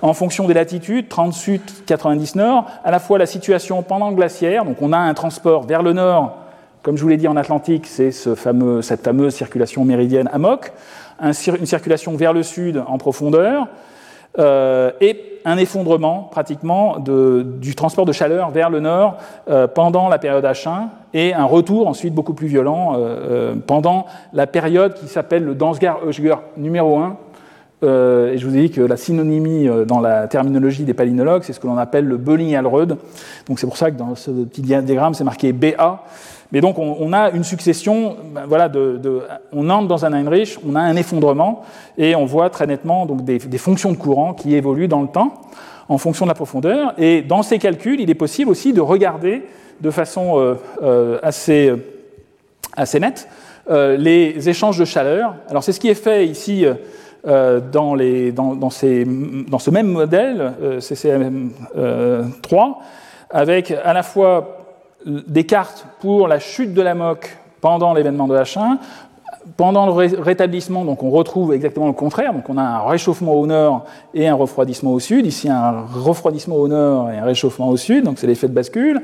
en fonction des latitudes, 30 sud, 90 nord, à la fois la situation pendant le glaciaire, donc on a un transport vers le nord comme je vous l'ai dit en Atlantique, c'est ce fameux, cette fameuse circulation méridienne AMOC, une circulation vers le sud en profondeur, euh, et un effondrement pratiquement du transport de chaleur vers le nord euh, pendant la période H1 et un retour ensuite beaucoup plus violent euh, pendant la période qui s'appelle le Dansgaard-Oeschger numéro 1. et je vous ai dit que la synonymie dans la terminologie des palynologues, c'est ce que l'on appelle le Bölling-Alröd. Donc c'est pour ça que dans ce petit diagramme, c'est marqué BA. Mais donc on, a une succession, ben, voilà, de, on entre dans un Heinrich, on a un effondrement, et on voit très nettement donc, des, fonctions de courant qui évoluent dans le temps en fonction de la profondeur. Et dans ces calculs, il est possible aussi de regarder de façon euh, euh, assez, assez nette euh, les échanges de chaleur. Alors c'est ce qui est fait ici. dans, les, dans, ces, dans, ce même modèle, CCM3, avec à la fois des cartes pour la chute de la MOC pendant l'événement de H1. Pendant le rétablissement, donc on retrouve exactement le contraire. Donc on a un réchauffement au nord et un refroidissement au sud. Ici, un refroidissement au nord et un réchauffement au sud. Donc c'est l'effet de bascule.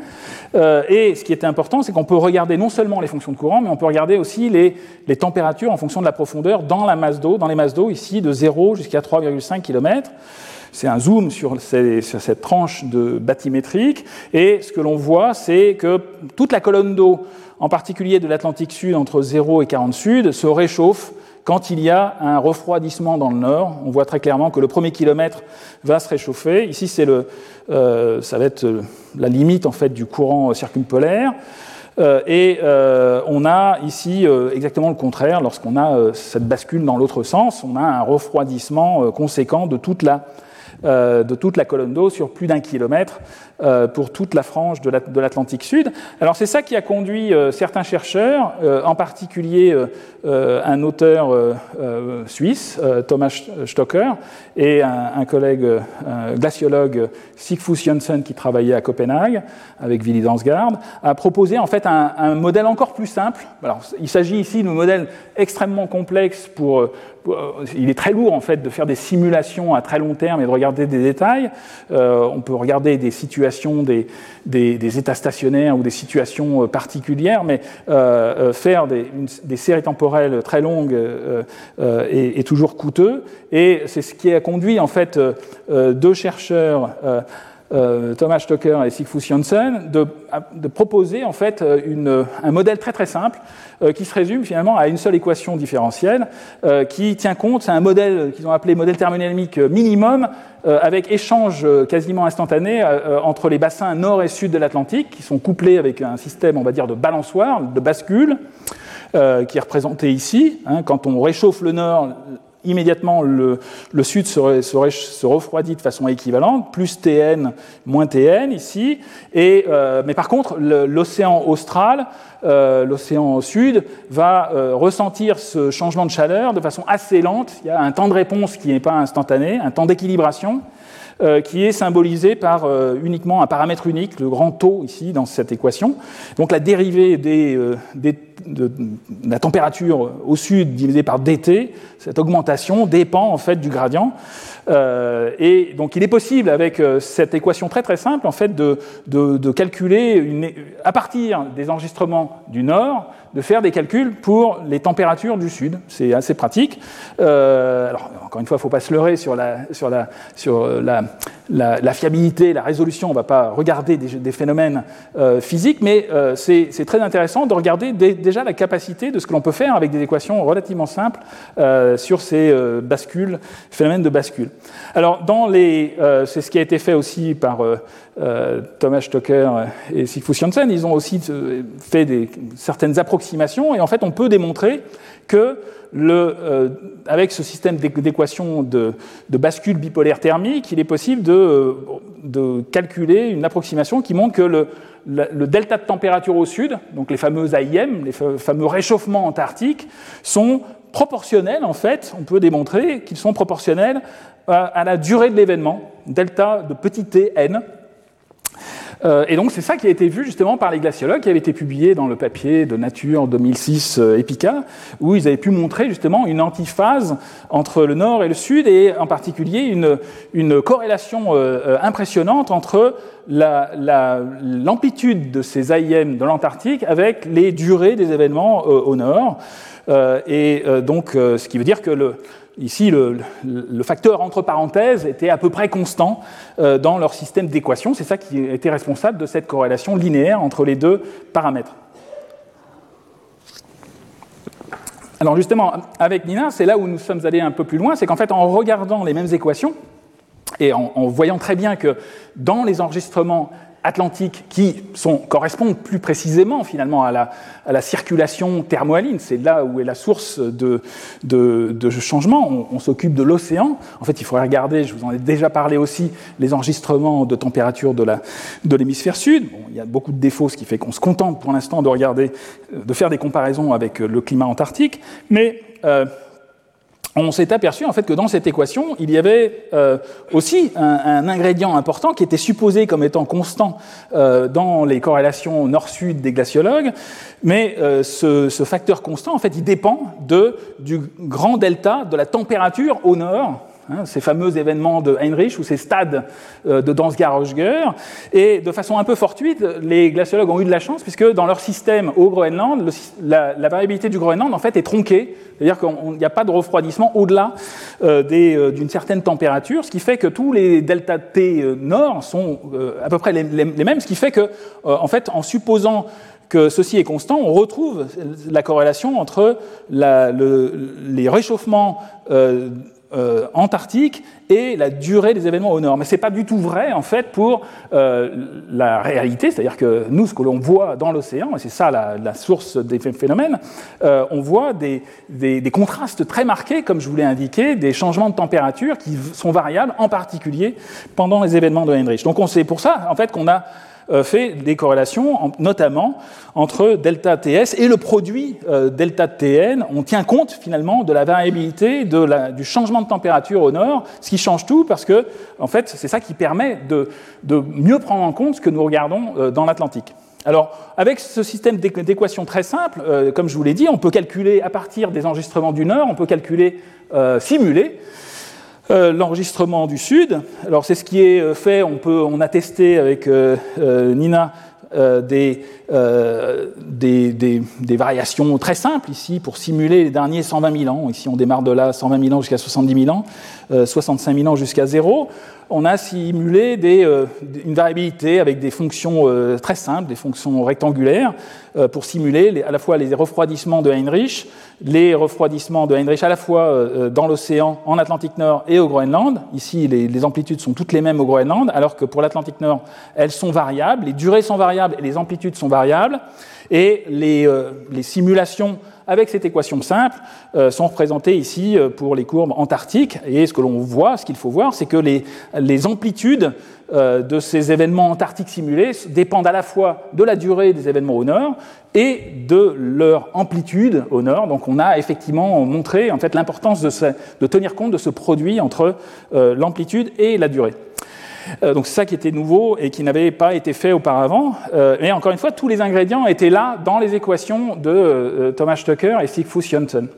Euh, et ce qui était important, c'est qu'on peut regarder non seulement les fonctions de courant, mais on peut regarder aussi les, les températures en fonction de la profondeur dans la masse d'eau, dans les masses d'eau ici de 0 jusqu'à 3,5 km. C'est un zoom sur, cette tranche de bathymétrique. Et ce que l'on voit, c'est que toute la colonne d'eau, en particulier de l'Atlantique Sud entre 0 et 40 Sud, se réchauffe quand il y a un refroidissement dans le nord. On voit très clairement que le premier kilomètre va se réchauffer. Ici, c'est euh, ça va être la limite en fait du courant circumpolaire. Euh, et euh, on a ici exactement le contraire. Lorsqu'on a cette bascule dans l'autre sens, on a un refroidissement conséquent de toute la euh, de toute la colonne d'eau sur plus d'un kilomètre euh, pour toute la frange de l'Atlantique Sud. Alors c'est ça qui a conduit euh, certains chercheurs, en particulier un auteur suisse, Thomas Stocker, et un, collègue glaciologue, Sigfus Jönsson, qui travaillait à Copenhague avec Willy Dansgaard, a proposé en fait un, un modèle encore plus simple. Alors, il s'agit ici d'un modèle extrêmement complexe pour il est très lourd en fait de faire des simulations à très long terme et de regarder des détails. Euh, on peut regarder des situations, des, des, états stationnaires ou des situations euh, particulières, mais euh, faire des, des, séries temporelles très longues est, est, toujours coûteux. Et c'est ce qui a conduit en fait deux chercheurs euh, Thomas Stocker et Sigfus Janssen de, proposer en fait euh, un modèle très très simple euh, qui se résume finalement à une seule équation différentielle qui tient compte, c'est un modèle qu'ils ont appelé modèle thermodynamique minimum avec échange quasiment instantané entre les bassins nord et sud de l'Atlantique qui sont couplés avec un système on va dire de balançoire, de bascule qui est représenté ici. Hein, quand on réchauffe le nord, immédiatement le, sud se, refroidit de façon équivalente, plus Tn, moins Tn ici. Et, euh, mais par contre, l'océan austral, euh, l'océan sud, va euh, ressentir ce changement de chaleur de façon assez lente. Il y a un temps de réponse qui n'est pas instantané, un temps d'équilibration. qui est symbolisé par uniquement un paramètre unique, le grand taux ici dans cette équation. Donc la dérivée des de, la température au sud divisée par dt, cette augmentation dépend en fait du gradient. Euh, et donc il est possible avec euh, cette équation très très simple en fait de, de, calculer à partir des enregistrements du nord de faire des calculs pour les températures du sud. C'est assez pratique. Euh, alors, encore une fois, il ne faut pas se leurrer sur la, sur la, sur la, la, fiabilité, la résolution. On ne va pas regarder des, phénomènes euh, physiques, mais euh, c'est très intéressant de regarder déjà la capacité de ce que l'on peut faire avec des équations relativement simples sur ces bascules, phénomènes de bascule. Alors, dans c'est ce qui a été fait aussi par Thomas Stocker et Sigfus Janssen. Ils ont aussi fait des, certaines approximations, et en fait, on peut démontrer que euh, avec ce système d'équations de, bascule bipolaire thermique, il est possible de, euh, calculer une approximation qui montre que le, delta de température au sud, donc les fameux AIM, les fameux réchauffements antarctiques, sont proportionnels, en fait, on peut démontrer qu'ils sont proportionnels à la durée de l'événement, delta de petit t n, euh, et donc c'est ça qui a été vu justement par les glaciologues, qui avait été publié dans le papier de Nature 2006 euh, Epica, où ils avaient pu montrer justement une antiphase entre le nord et le sud, et en particulier une, une corrélation euh, impressionnante entre l'amplitude de ces AIM de l'Antarctique avec les durées des événements au nord. et donc, ce qui veut dire que le, Ici, le, facteur entre parenthèses était à peu près constant euh, dans leur système d'équation. C'est ça qui était responsable de cette corrélation linéaire entre les deux paramètres. Alors justement, avec Nina, c'est là où nous sommes allés un peu plus loin, c'est qu'en fait, en regardant les mêmes équations, et en, voyant très bien que dans les enregistrements atlantiques qui sont, correspondent plus précisément finalement à la, à la circulation thermohaline. C'est là où est la source de, de, de changement. On, s'occupe de l'océan. En fait, il faudrait regarder, je vous en ai déjà parlé aussi, les enregistrements de température de l'hémisphère sud. Bon, il y a beaucoup de défauts, ce qui fait qu'on se contente pour l'instant de regarder, de faire des comparaisons avec le climat antarctique. Mais euh, on s'est aperçu en fait que dans cette équation, il y avait euh, aussi un, ingrédient important qui était supposé comme étant constant euh, dans les corrélations nord-sud des glaciologues, mais euh, ce, facteur constant, en fait, il dépend de, du grand delta de la température au nord Hein, ces fameux événements de Heinrich ou ces stades euh, de Dansgaard-Ogier. Et de façon un peu fortuite, les glaciologues ont eu de la chance puisque dans leur système au Groenland, la, variabilité du Groenland en fait est tronquée, c'est-à-dire qu'il n'y a pas de refroidissement au-delà euh, euh, d'une certaine température, ce qui fait que tous les delta T nord sont à peu près les, mêmes, ce qui fait que en fait en supposant que ceci est constant, on retrouve la corrélation entre les réchauffements antarctique et la durée des événements au nord. Mais ce n'est pas du tout vrai, en fait, pour euh, la réalité, c'est-à-dire que nous, ce que l'on voit dans l'océan, et c'est ça la, source des phénomènes, euh, on voit des, des, contrastes très marqués, comme je vous l'ai indiqué, des changements de température qui sont variables, en particulier pendant les événements de Heinrich. Donc c'est pour ça, en fait, qu'on a euh, fait des corrélations, notamment entre delta TS et le produit euh, delta TN. On tient compte finalement de la variabilité du changement de température au nord, ce qui change tout parce que, en fait, c'est ça qui permet de, de, mieux prendre en compte ce que nous regardons euh, dans l'Atlantique. Alors, avec ce système d'équations très simple, comme je vous l'ai dit, on peut calculer à partir des enregistrements du Nord, on peut calculer, simuler euh, l'enregistrement du Sud. Alors c'est ce qui est euh, fait, on, peut, on a testé avec euh, Nina des, des, des, des, variations très simples ici pour simuler les derniers 120 000 ans. Ici on démarre de là 120 000 ans jusqu'à 70 000 ans, 65 000 ans jusqu'à zéro on a simulé euh, une variabilité avec des fonctions euh, très simples, des fonctions rectangulaires, euh, pour simuler à la fois les refroidissements de Heinrich, les refroidissements de Heinrich à la fois dans l'océan, en Atlantique Nord et au Groenland. Ici, les, amplitudes sont toutes les mêmes au Groenland, alors que pour l'Atlantique Nord, elles sont variables, les durées sont variables et les amplitudes sont variables. Et les simulations avec cette équation simple, euh, sont représentées ici euh, pour les courbes antarctiques. Et ce que l'on voit, ce qu'il faut voir, c'est que les, amplitudes euh, de ces événements antarctiques simulés dépendent à la fois de la durée des événements au nord et de leur amplitude au nord. Donc on a effectivement montré en fait, l'importance de, tenir compte de ce produit entre l'amplitude et la durée. Euh, donc c'est ça qui était nouveau et qui n'avait pas été fait auparavant. Euh, mais encore une fois, tous les ingrédients étaient là dans les équations de euh, Thomas Stucker et Sigfus Janssen.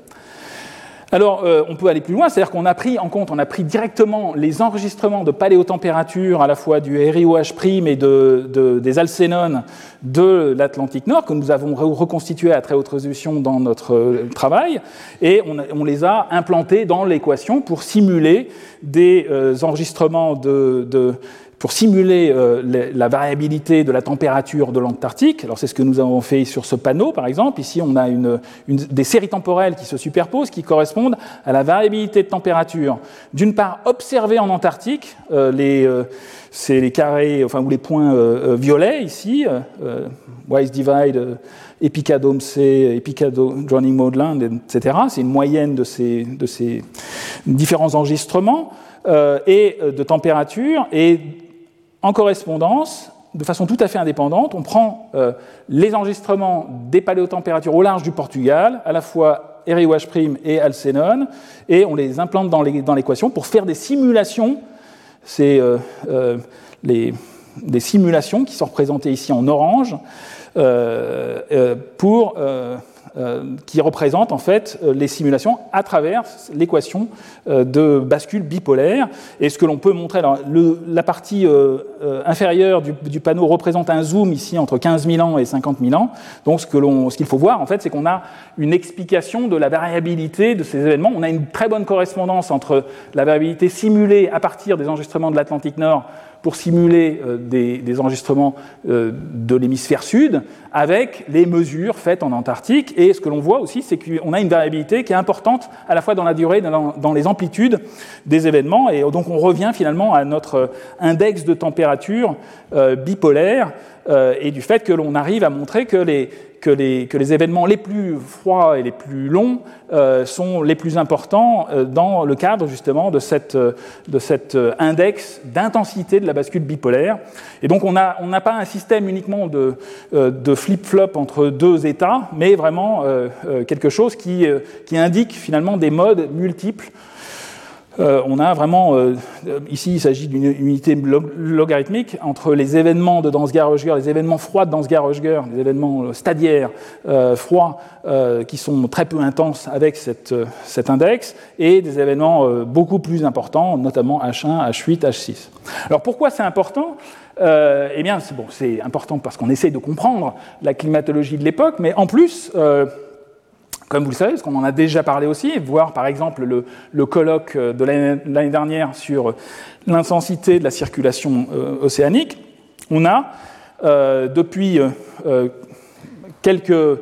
Alors, euh, on peut aller plus loin, c'est-à-dire qu'on a pris en compte, on a pris directement les enregistrements de paléotempérature, à la fois du RIOH' et de, des alcénones de l'Atlantique Nord, que nous avons reconstitué à très haute résolution dans notre euh, travail, et on, les a implantés dans l'équation pour simuler des enregistrements de, pour simuler euh, la variabilité de la température de l'Antarctique. Alors c'est ce que nous avons fait sur ce panneau, par exemple. Ici, on a une, des séries temporelles qui se superposent, qui correspondent à la variabilité de température. D'une part, observée en Antarctique, euh, les, euh, c'est les carrés, enfin ou les points violets ici, Wise Divide. Epicadome C, Epicadome Johnny Maudland, etc. C'est une moyenne de ces, de ces différents enregistrements et de température. Et en correspondance, de façon tout à fait indépendante, on prend euh, les enregistrements des paléotempératures au large du Portugal, à la fois RIOH' et Alcénon, et on les implante dans l'équation pour faire des simulations. C'est euh, euh, des simulations qui sont représentées ici en orange pour euh, qui représente en fait euh, les simulations à travers l'équation euh, de bascule bipolaire. Et ce que l'on peut montrer, la partie inférieure du, panneau représente un zoom ici entre 15 000 ans et 50 000 ans. Donc ce qu'il faut voir en fait, c'est qu'on a une explication de la variabilité de ces événements. On a une très bonne correspondance entre la variabilité simulée à partir des enregistrements de l'Atlantique Nord pour simuler euh, des, enregistrements euh, de l'hémisphère sud avec les mesures faites en Antarctique. Et ce que l'on voit aussi, c'est qu'on a une variabilité qui est importante à la fois dans la durée, dans, dans les amplitudes des événements. Et donc on revient finalement à notre index de température euh, et du fait que l'on arrive à montrer que les, que les, que les, événements les plus froids et les plus longs euh, sont les plus importants euh, dans le cadre justement de, cette, de cet index d'intensité de la bascule bipolaire. Et donc on n'a on pas un système uniquement de, de flip-flop entre deux états, mais vraiment quelque chose qui, qui indique finalement des modes multiples euh, on a vraiment, euh, ici il s'agit d'une unité logarithmique entre les événements de Dansgaard-Oeschger, les événements froids de Dansgaard-Oeschger, les événements euh, stadiaires froids qui sont très peu intenses avec cet index, et des événements beaucoup plus importants, notamment H1, H8, H6. Alors pourquoi c'est important? Eh bien, c'est bon, important parce qu'on essaie de comprendre la climatologie de l'époque, mais en plus, comme vous le savez, parce qu'on en a déjà parlé aussi, voir par exemple le, colloque de l'année dernière sur l'intensité de la circulation euh, océanique, on a euh, depuis euh, quelques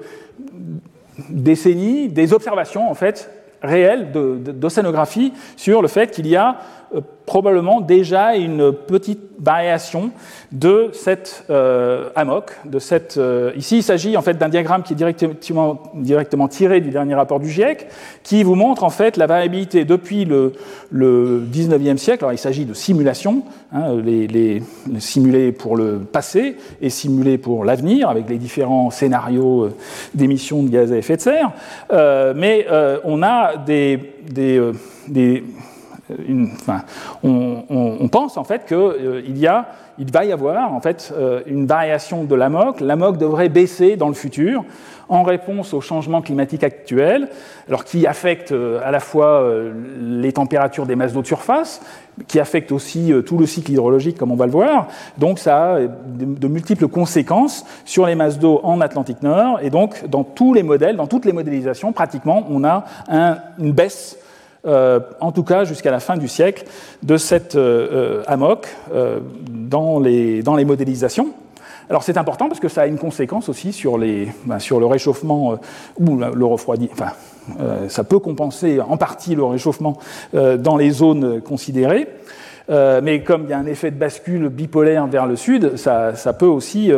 décennies des observations en fait réelles d'océanographie sur le fait qu'il y a euh, probablement déjà une petite variation de cette euh, AMOC. De cette, euh, ici, il s'agit en fait d'un diagramme qui est directement, tiré du dernier rapport du GIEC, qui vous montre en fait la variabilité depuis le, le 19e siècle. Alors, il s'agit de simulations, hein, pour le passé et simulés pour l'avenir, avec les différents scénarios d'émissions de gaz à effet de serre. mais on a des enfin, on, pense en fait qu'il euh, va y avoir en fait euh, une variation de l'AMOC. L'AMOC devrait baisser dans le futur en réponse au changement climatique actuel, alors qui affecte euh, à la fois les températures des masses d'eau de surface, qui affecte aussi tout le cycle hydrologique, comme on va le voir. Donc ça a de, multiples conséquences sur les masses d'eau en Atlantique Nord, et donc dans tous les modèles, dans toutes les modélisations, pratiquement, on a une baisse euh, en tout cas jusqu'à la fin du siècle, de cette euh, euh, AMOC dans, les, dans les modélisations. Alors c'est important parce que ça a une conséquence aussi sur, les, ben, sur le réchauffement ou le refroidissement. Enfin, ça peut compenser en partie le réchauffement dans les zones considérées. mais comme il y a un effet de bascule bipolaire vers le sud, ça, ça peut aussi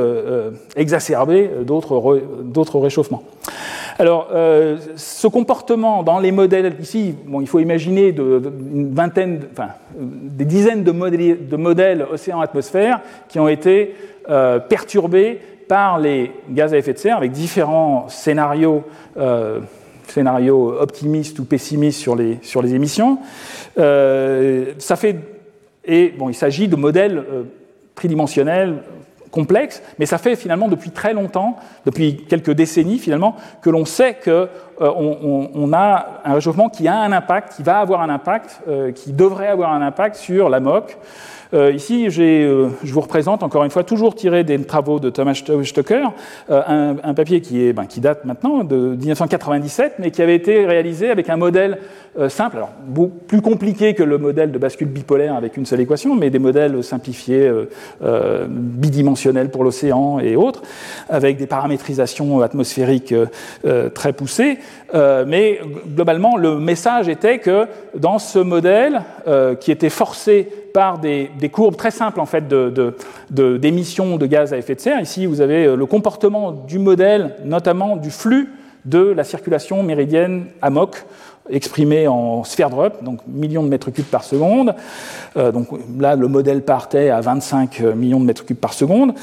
exacerber d'autres réchauffements. Alors, euh, ce comportement dans les modèles, ici, bon, il faut imaginer une vingtaine, enfin, des dizaines de modèles, océan-atmosphère qui ont été euh, perturbés par les gaz à effet de serre avec différents scénarios, euh, scénarios optimistes ou pessimistes sur les, sur les émissions. ça fait, et bon, il s'agit de modèles tridimensionnels complexe, mais ça fait finalement depuis très longtemps, depuis quelques décennies finalement, que l'on sait que on, a un réchauffement qui a un impact, qui va avoir un impact, qui devrait avoir un impact sur la MOC. Euh, ici, euh, je vous représente encore une fois, toujours tiré des travaux de Thomas Stocker, euh, un, papier qui, est, ben, qui, date maintenant de 1997, mais qui avait été réalisé avec un modèle simple, alors beaucoup plus compliqué que le modèle de bascule bipolaire avec une seule équation, mais des modèles simplifiés, bidimensionnels pour l'océan et autres, avec des paramétrisations atmosphériques très poussées. mais globalement, le message était que dans ce modèle, qui était forcé par des, courbes très simples en fait d'émissions de, gaz à effet de serre. Ici, vous avez euh, le comportement du modèle, notamment du flux de la circulation méridienne AMOC, exprimé en sphère drop, donc millions de mètres cubes par seconde. Euh, donc là, le modèle partait à 25 millions de mètres cubes par seconde,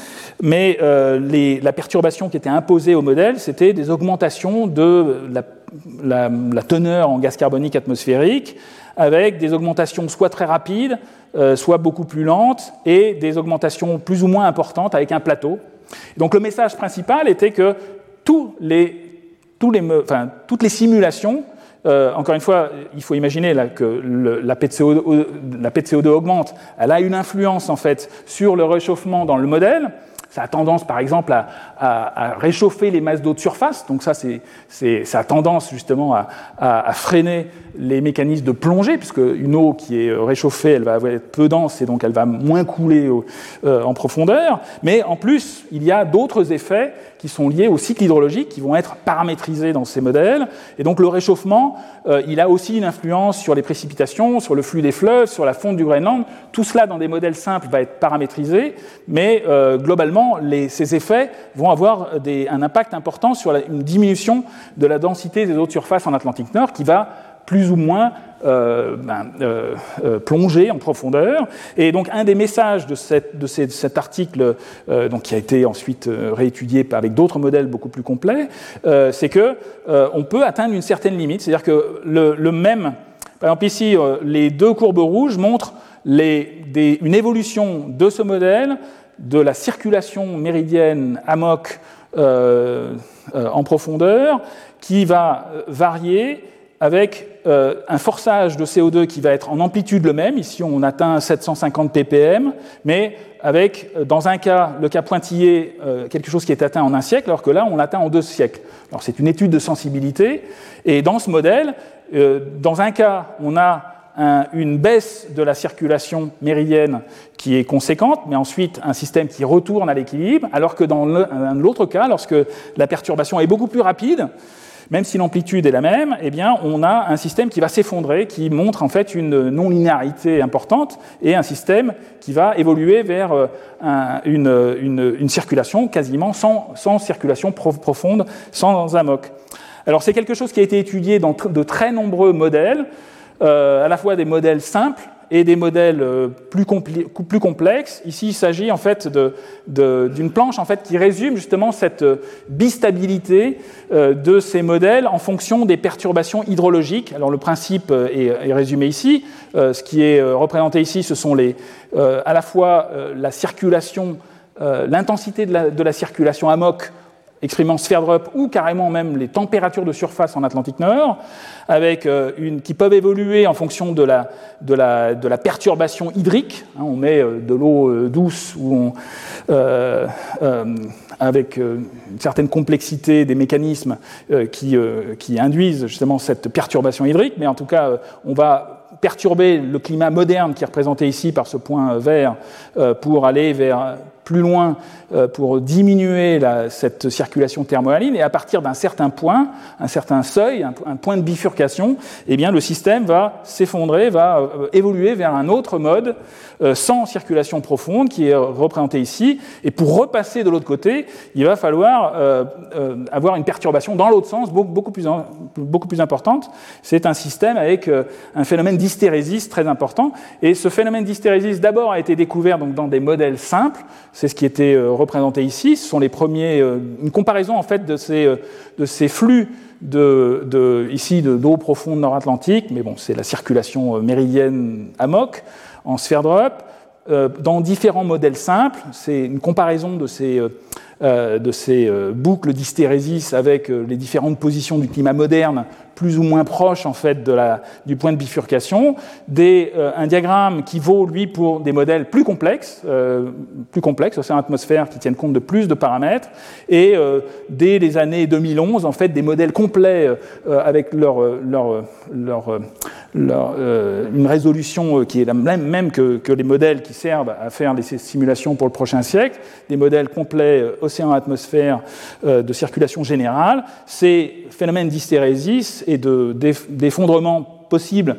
mais euh, la perturbation qui était imposée au modèle, c'était des augmentations de la, teneur en gaz carbonique atmosphérique, avec des augmentations soit très rapides, euh, soit beaucoup plus lente et des augmentations plus ou moins importantes avec un plateau. Donc le message principal était que toutes les simulations, euh, encore une fois, il faut imaginer que le, la, P CO2, la P CO2 augmente, elle a une influence en fait sur le réchauffement dans le modèle. Ça a tendance, par exemple, à, réchauffer les masses d'eau de surface. Donc ça, c'est, ça a tendance justement à, à, freiner les mécanismes de plongée, puisque une eau qui est réchauffée, elle va être peu dense et donc elle va moins couler euh, en profondeur. Mais en plus, il y a d'autres effets qui sont liés au cycle hydrologique, qui vont être paramétrisés dans ces modèles. Et donc le réchauffement, euh, il a aussi une influence sur les précipitations, sur le flux des fleuves, sur la fonte du Groenland. Tout cela dans des modèles simples va être paramétrisé, mais euh, globalement, ces effets vont avoir des, un impact important sur une diminution de la densité des eaux de surface en Atlantique Nord qui va plus ou moins euh, ben, euh, euh, plonger en profondeur. Et donc un des messages de, cet article, euh, donc, qui a été ensuite euh, réétudié avec d'autres modèles beaucoup plus complets, euh, c'est que on peut atteindre une certaine limite. C'est-à-dire que le, même, par exemple ici, les deux courbes rouges montrent une évolution de ce modèle de la circulation méridienne AMOC en profondeur qui va varier avec euh, un forçage de CO2 qui va être en amplitude le même. Ici, on atteint 750 ppm, mais avec, euh, dans un cas, le cas pointillé, euh, quelque chose qui est atteint en un siècle, alors que là, on l'atteint en deux siècles. Alors, c'est une étude de sensibilité. Et dans ce modèle, dans un cas, on a un, une baisse de la circulation méridienne qui est conséquente, mais ensuite un système qui retourne à l'équilibre, alors que dans l'autre cas, lorsque la perturbation est beaucoup plus rapide, même si l'amplitude est la même, eh bien, on a un système qui va s'effondrer, qui montre en fait une non-linéarité importante, et un système qui va évoluer vers euh, un, une, circulation quasiment sans, circulation profonde, sans amok. Alors c'est quelque chose qui a été étudié dans de très nombreux modèles, à la fois des modèles simples et des modèles euh, plus, complexes. Ici, il s'agit en fait d'une planche en fait, qui résume justement cette euh, bistabilité euh, de ces modèles en fonction des perturbations hydrologiques. Alors le principe est, résumé ici. Ce qui est représenté ici, ce sont les, à la fois la circulation, l'intensité de la, de la circulation amok exprimant drop ou carrément même les températures de surface en Atlantique Nord, avec euh, qui peuvent évoluer en fonction de la, de la, de la perturbation hydrique. Hein, on met euh, de l'eau euh, douce ou avec une certaine complexité des mécanismes qui, qui induisent justement cette perturbation hydrique, mais en tout cas, on va perturber le climat moderne qui est représenté ici par ce point vert pour aller vers plus loin euh, pour diminuer cette circulation thermohaline, et à partir d'un certain point, un certain seuil, un, point de bifurcation, eh bien, le système va s'effondrer, va euh, évoluer vers un autre mode euh, sans circulation profonde qui est représenté ici. Et pour repasser de l'autre côté, il va falloir avoir une perturbation dans l'autre sens beaucoup, beaucoup, plus, beaucoup plus importante. C'est un système avec un phénomène d'hystérésis très important. Et ce phénomène d'hystérésis, d'abord, a été découvert donc, dans des modèles simples c'est ce qui était euh, représenté ici. Ce sont les premiers, euh, une comparaison en fait de ces, euh, flux de, d'eau profonde nord-atlantique, mais bon, c'est la circulation méridienne AMOC en sphère drop, dans différents modèles simples. C'est une comparaison de ces de ces euh, boucles d'hystérésis avec euh, les différentes positions du climat moderne plus ou moins proches en fait de la, du point de bifurcation, des, un diagramme qui vaut lui pour des modèles plus complexes, plus complexes, océan atmosphère qui tiennent compte de plus de paramètres, et dès les années 2011 en fait des modèles complets avec leur, leur, leur euh, une résolution euh, qui est la même, même que, les modèles qui servent à faire les simulations pour le prochain siècle, des modèles complets euh, océan-atmosphère de circulation générale, ces phénomènes d'hystérésis et d'effondrement possibles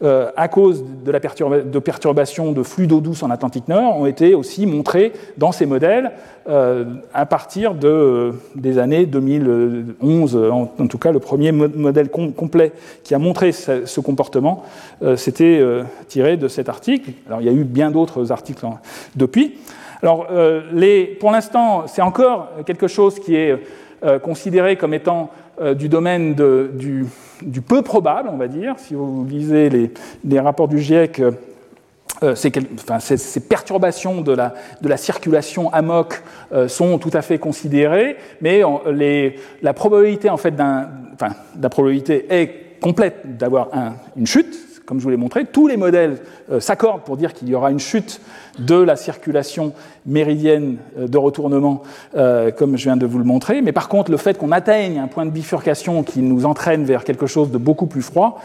euh, à cause de, la de perturbations de flux d'eau douce en Atlantique Nord, ont été aussi montrés dans ces modèles euh, à partir de, euh, des années 2011. En, tout cas, le premier modèle complet qui a montré ce, comportement, c'était tiré de cet article. Alors, il y a eu bien d'autres articles depuis. Alors, les, pour l'instant, c'est encore quelque chose qui est considéré comme étant du domaine de, du, du peu probable, on va dire. Si vous lisez les, rapports du GIEC, euh, ces, perturbations de la, de la circulation AMOC euh, sont tout à fait considérées, mais la probabilité en fait enfin, la probabilité est complète d'avoir une chute, comme je vous l'ai montré. Tous les modèles euh, s'accordent pour dire qu'il y aura une chute de la circulation méridienne euh, de retournement, euh, comme je viens de vous le montrer. Mais par contre, le fait qu'on atteigne un point de bifurcation qui nous entraîne vers quelque chose de beaucoup plus froid,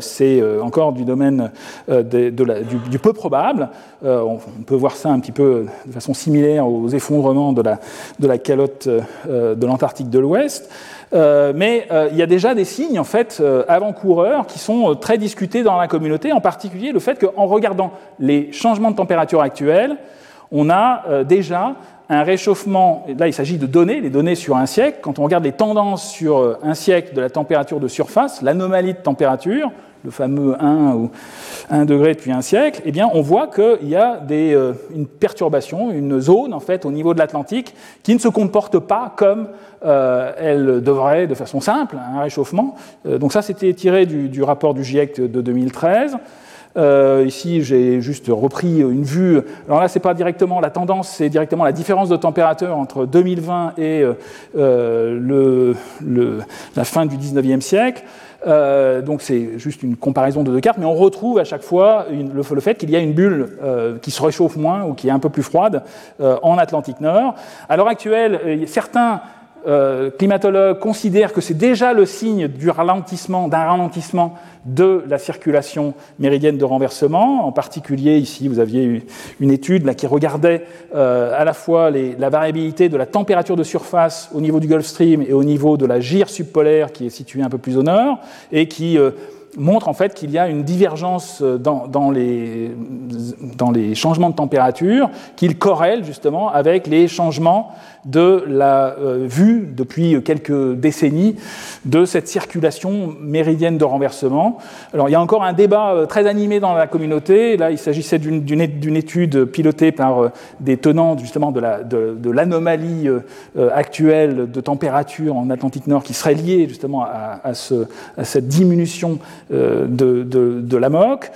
c'est encore du domaine du, peu probable. On, peut voir ça un petit peu de façon similaire aux effondrements de la, de la calotte de l'Antarctique de l'Ouest. Mais il y a déjà des signes en fait avant-coureurs qui sont très discutés dans la communauté, en particulier le fait qu'en regardant les changements de température actuels, on a euh, déjà un réchauffement, là il s'agit de données, les données sur un siècle, quand on regarde les tendances sur euh, un siècle de la température de surface, l'anomalie de température, le fameux 1 ou 1 degré depuis un siècle, eh bien on voit qu'il y a euh, une perturbation, une zone en fait au niveau de l'Atlantique qui ne se comporte pas comme elle devrait de façon simple, un réchauffement. donc ça c'était tiré du, rapport du GIEC de 2013. Euh, ici, j'ai juste repris une vue. Alors là, c'est pas directement la tendance, c'est directement la différence de température entre 2020 et euh, euh, le, la fin du 19e siècle. Euh, donc c'est juste une comparaison de deux cartes, mais on retrouve à chaque fois une, le, fait qu'il y a une bulle euh, qui se réchauffe moins ou qui est un peu plus froide euh, en Atlantique Nord. À l'heure actuelle, certains euh, climatologues considèrent que c'est déjà le signe du ralentissement, d'un ralentissement de la circulation méridienne de renversement. En particulier, ici, vous aviez une étude qui regardait euh, à la fois la variabilité de la température de surface au niveau du Gulf Stream et au niveau de la gire subpolaire qui est située un peu plus au nord, et qui euh, montre en fait qu'il y a une divergence dans, dans, les, dans les changements de température, qu'ils corrèlent justement avec les changements de la euh, vue depuis quelques décennies de cette circulation méridienne de renversement. Alors il y a encore un débat euh, très animé dans la communauté. Là, il s'agissait d'une étude pilotée par euh, des tenants justement de l'anomalie de, de actuelle de température en Atlantique Nord qui serait liée justement à, à cette diminution de, de, la MOC.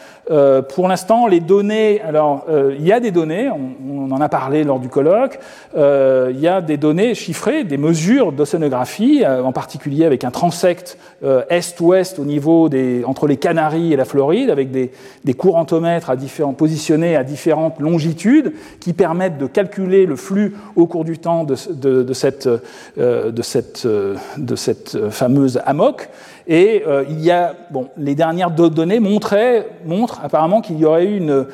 pour l'instant, les données, alors il y a des données, on, on, en a parlé lors du colloque, il y a des données chiffrées, des mesures d'océanographie, euh, en particulier avec un transect euh, est-ouest au niveau entre les Canaries et la Floride, avec des, des courantomètres à positionnés à différentes longitudes, qui permettent de calculer le flux au cours du temps de, cette, euh, de, cette, cette fameuse AMOC. Et il y a, bon, les dernières données montraient, montrent apparemment qu'il y aurait eu une,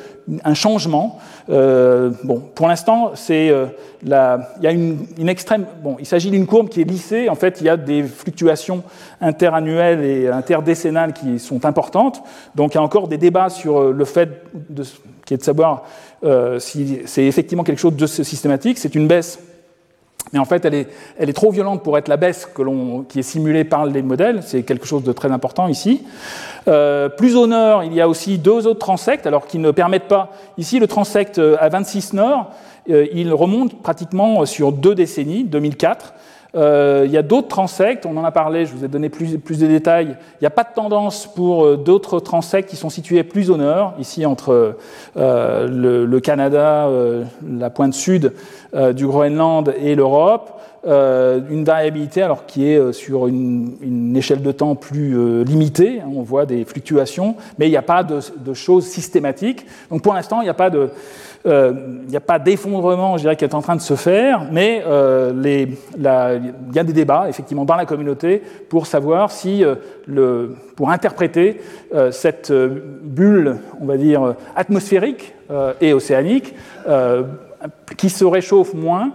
un changement. Euh, bon, pour l'instant, c'est euh, il y a une, une extrême. Bon, il s'agit d'une courbe qui est lissée. En fait, il y a des fluctuations interannuelles et interdécennales qui sont importantes. Donc, il y a encore des débats sur euh, le fait de, qui est de savoir euh, si c'est effectivement quelque chose de systématique. C'est une baisse mais en fait, elle est, trop violente pour être la baisse qui est simulée par les modèles. C'est quelque chose de très important ici. Euh, plus au nord, il y a aussi deux autres transects, alors qui ne permettent pas. Ici, le transect euh, à 26 nord, euh, il remonte pratiquement sur deux décennies, 2004. Il y a d'autres transects, on en a parlé, je vous ai donné plus, de détails. Il n'y a pas de tendance pour d'autres transects qui sont situés plus au nord, ici entre le, le, Canada, la pointe sud du Groenland et l'Europe. Euh, une variabilité alors qui est euh, sur une, échelle de temps plus euh, limitée. Hein, on voit des fluctuations, mais il n'y a pas de, choses systématiques. Donc pour l'instant, il n'y a pas de euh, il n'y a pas d'effondrement, je dirais, qui est en train de se faire, mais euh, il y a des débats, effectivement, dans la communauté pour savoir si, euh, pour interpréter cette bulle, on va dire, atmosphérique et océanique, qui se réchauffe moins,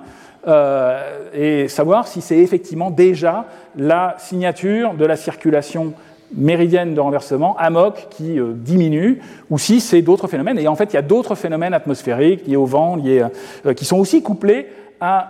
euh, et savoir si c'est effectivement déjà la signature de la circulation méridienne de renversement, AMOC, qui euh, diminue, ou si c'est d'autres phénomènes. Et en fait, il y a d'autres phénomènes atmosphériques liés au vent, liés, euh, qui sont aussi couplés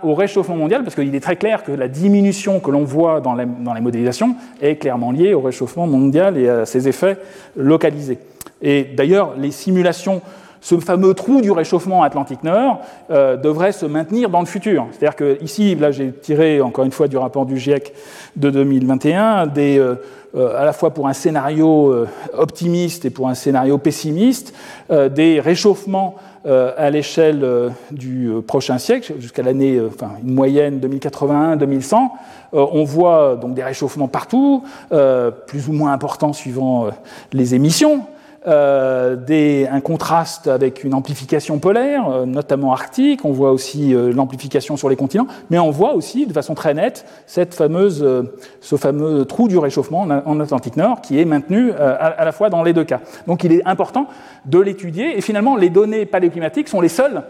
au réchauffement mondial, parce qu'il est très clair que la diminution que l'on voit dans, dans les modélisations est clairement liée au réchauffement mondial et à ses effets localisés. Et d'ailleurs, les simulations ce fameux trou du réchauffement Atlantique Nord euh, devrait se maintenir dans le futur. C'est-à-dire que ici, là, j'ai tiré encore une fois du rapport du GIEC de 2021, des, euh, à la fois pour un scénario euh, optimiste et pour un scénario pessimiste, euh, des réchauffements à l'échelle du prochain siècle, jusqu'à l'année, enfin une moyenne 2081-2100. on voit donc des réchauffements partout, plus ou moins importants suivant les émissions. Euh, un contraste avec une amplification polaire, euh, notamment arctique. On voit aussi euh, l'amplification sur les continents, mais on voit aussi de façon très nette cette fameuse, ce fameux trou du réchauffement en, Atlantique Nord qui est maintenu à, la fois dans les deux cas. Donc il est important de l'étudier et finalement les données paléoclimatiques sont les seules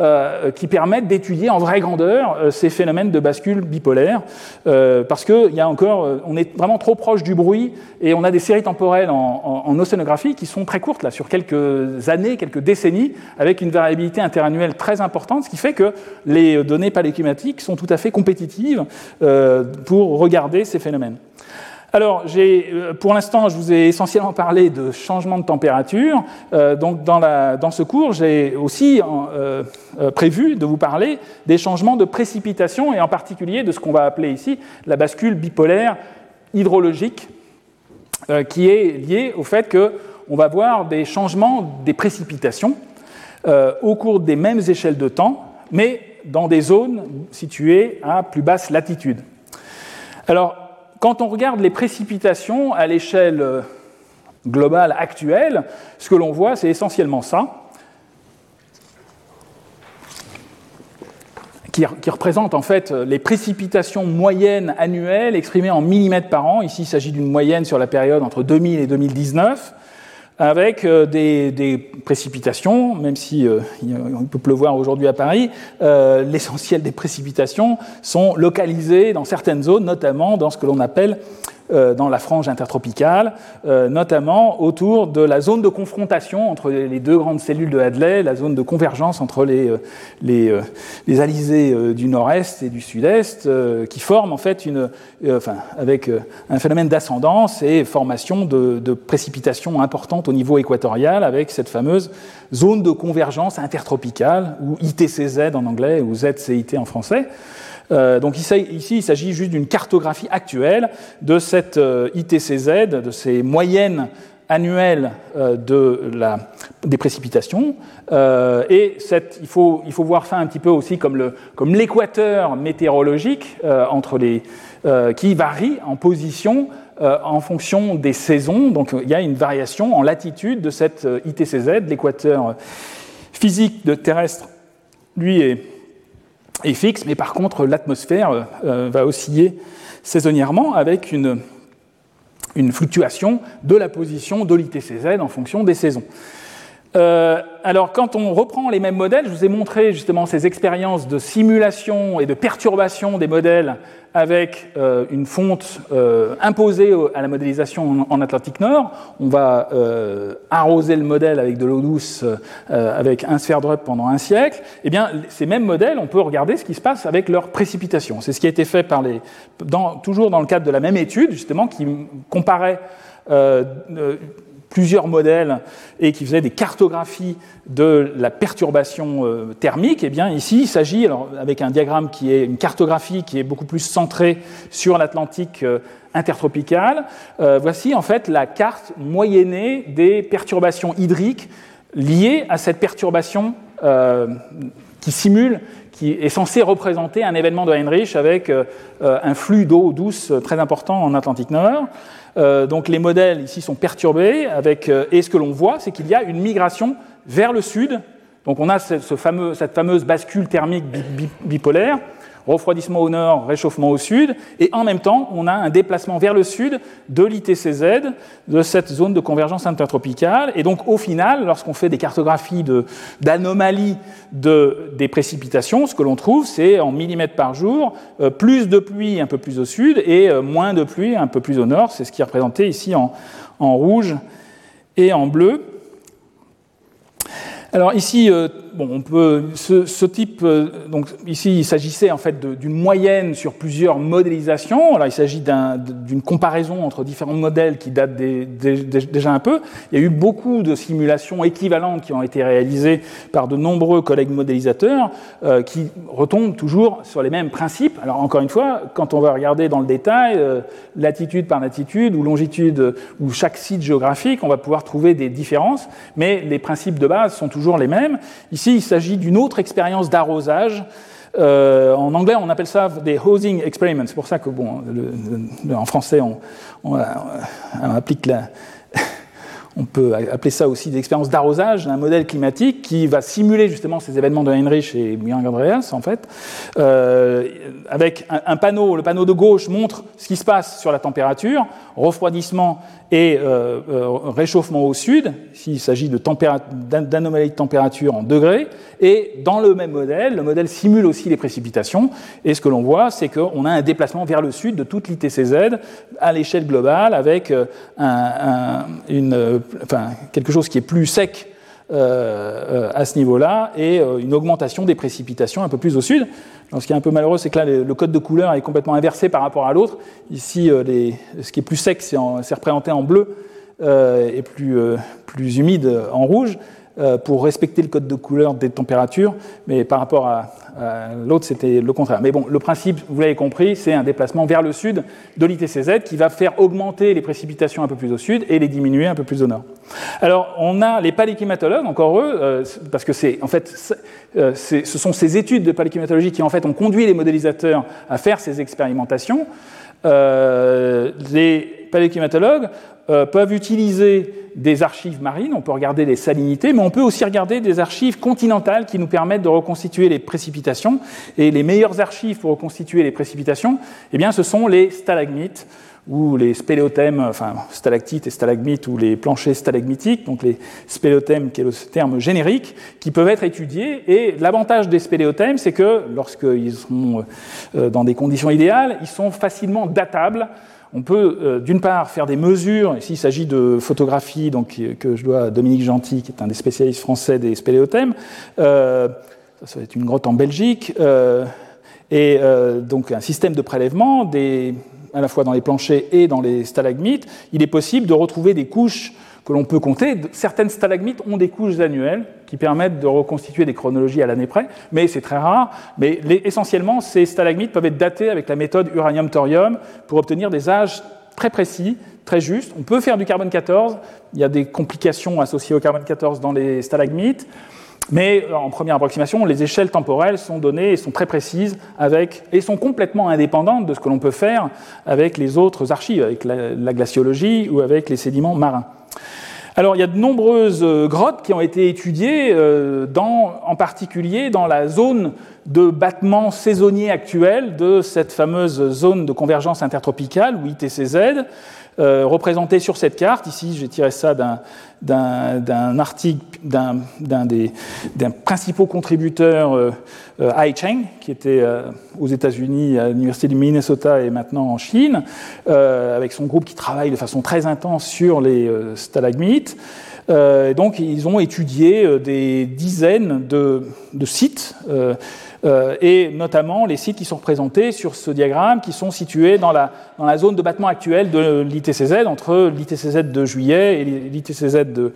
euh, qui permettent d'étudier en vraie grandeur euh, ces phénomènes de bascule bipolaire, euh, parce qu'il y a encore, on est vraiment trop proche du bruit et on a des séries temporelles en, en, océanographie qui sont très courtes, là, sur quelques années, quelques décennies, avec une variabilité interannuelle très importante, ce qui fait que les données paléoclimatiques sont tout à fait compétitives pour regarder ces phénomènes. Alors, euh, pour l'instant, je vous ai essentiellement parlé de changement de température. Euh, donc, dans, la, dans, ce cours, j'ai aussi euh, prévu de vous parler des changements de précipitation et en particulier de ce qu'on va appeler ici la bascule bipolaire hydrologique, qui est liée au fait qu'on va voir des changements des précipitations au cours des mêmes échelles de temps, mais dans des zones situées à plus basse latitude. Alors, quand on regarde les précipitations à l'échelle euh, globale actuelle, ce que l'on voit, c'est essentiellement ça, qui, représente en fait les précipitations moyennes annuelles exprimées en millimètres par an. Ici, il s'agit d'une moyenne sur la période entre 2000 et 2019 avec euh, des, précipitations, même si euh, on peut pleuvoir aujourd'hui à Paris, euh, l'essentiel des précipitations sont localisées dans certaines zones, notamment dans ce que l'on appelle dans la frange intertropicale, euh, notamment autour de la zone de confrontation entre les deux grandes cellules de Hadley, la zone de convergence entre les, euh, les, les alizés du nord-est et du sud-est, qui forment en fait une, enfin, avec un phénomène d'ascendance et formation de, de précipitations importantes au niveau équatorial, avec cette fameuse zone de convergence intertropicale, ou ITCZ en anglais, ou ZCIT en français. Euh, donc ici, il s'agit juste d'une cartographie actuelle de cette euh, ITCZ, de ces moyennes annuelles euh, de la, des précipitations. et il, faut, il faut voir ça un petit peu aussi comme l'équateur comme météorologique entre les, qui varie en position en fonction des saisons. Donc il y a une variation en latitude de cette ITCZ. L'équateur physique de terrestre, lui, est est fixe, mais par contre l'atmosphère euh, euh, va osciller saisonnièrement avec une, une fluctuation de la position de l'ITCZ en fonction des saisons. Euh, alors, quand on reprend les mêmes modèles, je vous ai montré justement ces expériences de simulation et de perturbation des modèles avec euh, une fonte euh, imposée à la modélisation en, Atlantique Nord. On va euh, arroser le modèle avec de l'eau douce, avec un sphere-drup pendant un siècle. Eh bien, ces mêmes modèles, on peut regarder ce qui se passe avec leurs précipitations. C'est ce qui a été fait par les, toujours dans le cadre de la même étude, justement, qui comparait plusieurs modèles et qui faisaient des cartographies de la perturbation euh, thermique, eh bien ici il s'agit, avec un diagramme qui est une cartographie qui est beaucoup plus centrée sur l'Atlantique euh, intertropical, euh, voici en fait la carte moyennée des perturbations hydriques liées à cette perturbation qui simule, qui est censée représenter un événement de Heinrich avec un flux d'eau douce très important en Atlantique Nord. donc les modèles ici sont perturbés avec, et ce que l'on voit, c'est qu'il y a une migration vers le sud. Donc on a cette fameuse bascule thermique bipolaire, refroidissement au nord, réchauffement au sud, et en même temps on a un déplacement vers le sud de l'ITCZ, de cette zone de convergence intertropicale. Et donc au final, lorsqu'on fait des cartographies d'anomalies de, des précipitations, ce que l'on trouve, c'est en millimètres par jour, euh, plus de pluie un peu plus au sud et euh, moins de pluie un peu plus au nord. C'est ce qui est représenté ici en rouge et en bleu. Alors ici, euh, bon, on peut, ce, type, euh, donc ici il s'agissait en fait d'une moyenne sur plusieurs modélisations. Alors il s'agit d'une comparaison entre différents modèles qui datent déjà un peu. Il y a eu beaucoup de simulations équivalentes qui ont été réalisées par de nombreux collègues modélisateurs euh, qui retombent toujours sur les mêmes principes. Alors encore une fois, quand on va regarder dans le détail, euh, latitude par latitude ou longitude ou chaque site géographique, on va pouvoir trouver des différences, mais les principes de base sont toujours les mêmes. Il s'agit d'une autre expérience d'arrosage. Euh, en anglais, on appelle ça des hosing experiments. C'est pour ça que, bon, en français, on, on, applique la, on peut appeler ça aussi des expériences d'arrosage, un modèle climatique qui va simuler justement ces événements de Heinrich et Young Andreas, en fait, euh, avec un, panneau. Le panneau de gauche montre ce qui se passe sur la température, refroidissement et euh, euh, réchauffement au sud, s'il s'agit d'anomalies de température en degrés. Et dans le même modèle, le modèle simule aussi les précipitations. Et ce que l'on voit, c'est qu'on a un déplacement vers le sud de toute l'ITCZ à l'échelle globale avec enfin, quelque chose qui est plus sec euh, à ce niveau-là et une augmentation des précipitations un peu plus au sud. ce qui est un peu malheureux, c'est que là, le code de couleur est complètement inversé par rapport à l'autre. Ici, les, ce qui est plus sec, c'est représenté en bleu et plus, plus humide en rouge. Euh, pour respecter le code de couleur des températures, mais par rapport à, l'autre, c'était le contraire. Mais bon, le principe, vous l'avez compris, c'est un déplacement vers le sud de l'ITCZ qui va faire augmenter les précipitations un peu plus au sud et les diminuer un peu plus au nord. Alors, on a les paléclimatologues, encore eux, euh, parce que c'est en fait, euh, ce sont ces études de paléclimatologie qui en fait ont conduit les modélisateurs à faire ces expérimentations. les paléclimatologues euh, peuvent utiliser des archives marines, on peut regarder les salinités, mais on peut aussi regarder des archives continentales qui nous permettent de reconstituer les précipitations. Et les meilleures archives pour reconstituer les précipitations, eh bien, ce sont les stalagmites ou les spéléothèmes, enfin stalactites et stalagmites ou les planchers stalagmitiques, donc les spéléothèmes qui est le terme générique, qui peuvent être étudiés. Et l'avantage des spéléothèmes, c'est que lorsqu'ils sont euh, dans des conditions idéales, ils sont facilement datables on peut euh, d'une part faire des mesures, ici il s'agit de photographies donc, que je dois à Dominique Gentil, qui est un des spécialistes français des spéléothèmes. Euh, ça, va être une grotte en Belgique. Euh, et donc un système de prélèvement, à la fois dans les planchers et dans les stalagmites. Il est possible de retrouver des couches que l'on peut compter. Certaines stalagmites ont des couches annuelles qui permettent de reconstituer des chronologies à l'année près, mais c'est très rare. Mais essentiellement, ces stalagmites peuvent être datés avec la méthode uranium-thorium pour obtenir des âges très précis, très justes. On peut faire du carbone 14, il y a des complications associées au carbone 14 dans les stalagmites. Mais euh, en première approximation, les échelles temporelles sont données et sont très précises et sont complètement indépendantes de ce que l'on peut faire avec les autres archives, avec la glaciologie ou avec les sédiments marins. Alors, il y a de nombreuses euh, grottes qui ont été étudiées, euh, en particulier dans la zone de battement saisonnier actuel de cette fameuse zone de convergence intertropicale, ou ITCZ, euh, représentée sur cette carte. Ici, j'ai tiré ça d'un article d'un des, principaux contributeurs, euh, Hai Cheng, qui était aux États-Unis, à l'Université du Minnesota et maintenant en Chine, avec son groupe qui travaille de façon très intense sur les stalagmites. donc, ils ont étudié des dizaines de sites et notamment les sites qui sont représentés sur ce diagramme, qui sont situés dans la, dans la zone de battement actuelle de l'ITCZ, entre l'ITCZ de juillet et l'ITCZ de,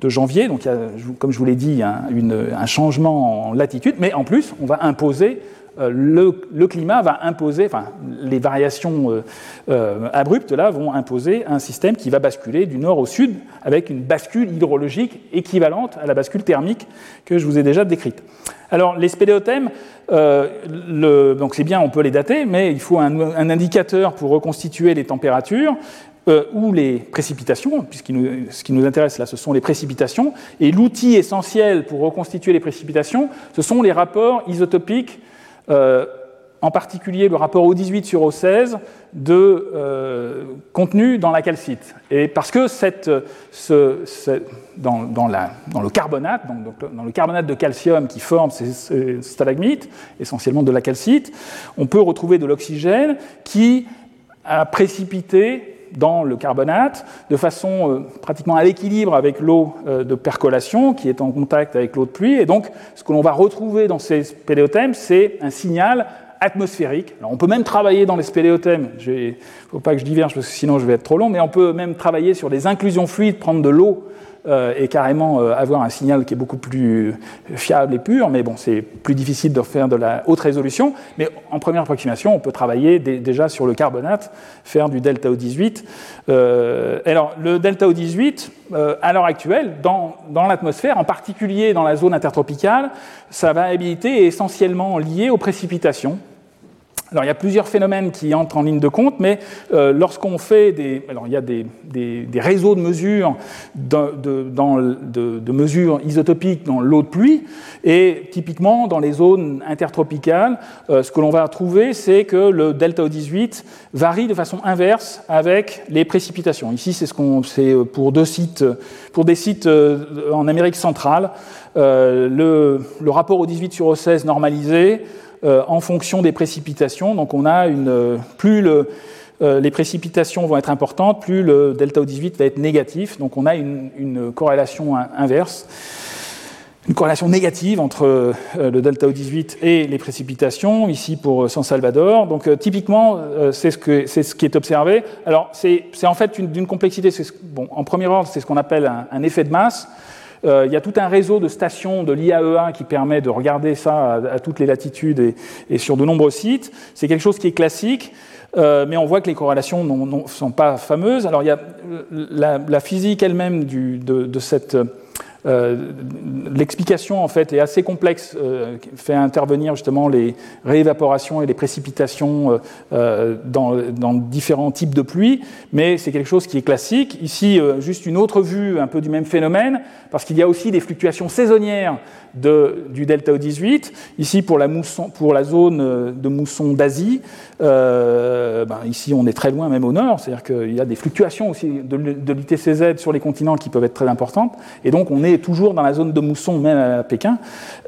de janvier. Donc, il y a, comme je vous l'ai dit, un changement en latitude, mais en plus, on va imposer euh, le, climat va imposer, enfin, les variations euh, euh, abruptes là vont imposer un système qui va basculer du nord au sud avec une bascule hydrologique équivalente à la bascule thermique que je vous ai déjà décrite. Alors, les spéléothèmes, donc c'est bien, on peut les dater, mais il faut un, indicateur pour reconstituer les températures. ou les précipitations, puisque ce qui nous intéresse là, ce sont les précipitations. Et l'outil essentiel pour reconstituer les précipitations, ce sont les rapports isotopiques euh, en particulier le rapport O18 sur O16 de euh, contenu dans la calcite. Et parce que la, dans, le carbonate, donc, dans le carbonate de calcium qui forme ces, stalagmites, essentiellement de la calcite, on peut retrouver de l'oxygène qui a précipité dans le carbonate de façon euh, pratiquement à l'équilibre avec l'eau euh, de percolation qui est en contact avec l'eau de pluie. Et donc, ce que l'on va retrouver dans ces spéléothèmes, c'est un signal atmosphérique. On peut même travailler dans les spéléothèmes, il ne faut pas que je diverge parce que sinon je vais être trop long, mais on peut même travailler sur des inclusions fluides, prendre de l'eau et carrément euh, avoir un signal qui est beaucoup plus fiable et pur, mais bon, c'est plus difficile de faire de la haute résolution. Mais en première approximation, on peut travailler déjà sur le carbonate, faire du delta O18. Euh, alors, le delta O18, à l'heure actuelle, dans l'atmosphère, en particulier dans la zone intertropicale, sa variabilité est essentiellement liée aux précipitations. Alors il y a plusieurs phénomènes qui entrent en ligne de compte, mais euh, lorsqu'on fait des, alors il y a des, des, des réseaux de mesures de, de, dans, de, mesures isotopiques dans l'eau de pluie, et typiquement dans les zones intertropicales, euh, ce que l'on va trouver, c'est que le delta O18 varie de façon inverse avec les précipitations. Ici, c'est ce qu'on, c'est pour deux sites, pour des sites euh, en Amérique centrale, le, le rapport O18 sur O16 normalisé euh, en fonction des précipitations. Donc on a une, euh, plus euh, les précipitations vont être importantes, plus le delta O18 va être négatif. Donc on a une, corrélation inverse, une corrélation négative entre le delta O18 et les précipitations, ici pour San Salvador. Donc typiquement, c'est ce, qui est observé. Alors c'est en fait d'une complexité, en premier ordre, c'est ce qu'on appelle un, un effet de masse. Euh, il y a tout un réseau de stations de l'IAEA qui permet de regarder ça à, toutes les latitudes et, sur de nombreux sites. C'est quelque chose qui est classique. Euh, mais on voit que les corrélations ne sont pas fameuses. Alors il y a la, physique elle-même de, cette euh, l'explication en fait est assez complexe, euh, fait intervenir justement les réévaporations et les précipitations euh, dans, différents types de pluie, mais c'est quelque chose qui est classique. Ici, juste une autre vue un peu du même phénomène, parce qu'il y a aussi des fluctuations saisonnières du delta O18. Ici, pour la, zone de mousson d'Asie, euh, ben ici on est très loin, même au nord, c'est-à-dire qu'il y a des fluctuations aussi de, de l'ITCZ sur les continents qui peuvent être très importantes, et donc on est toujours dans la zone de mousson, même à Pékin.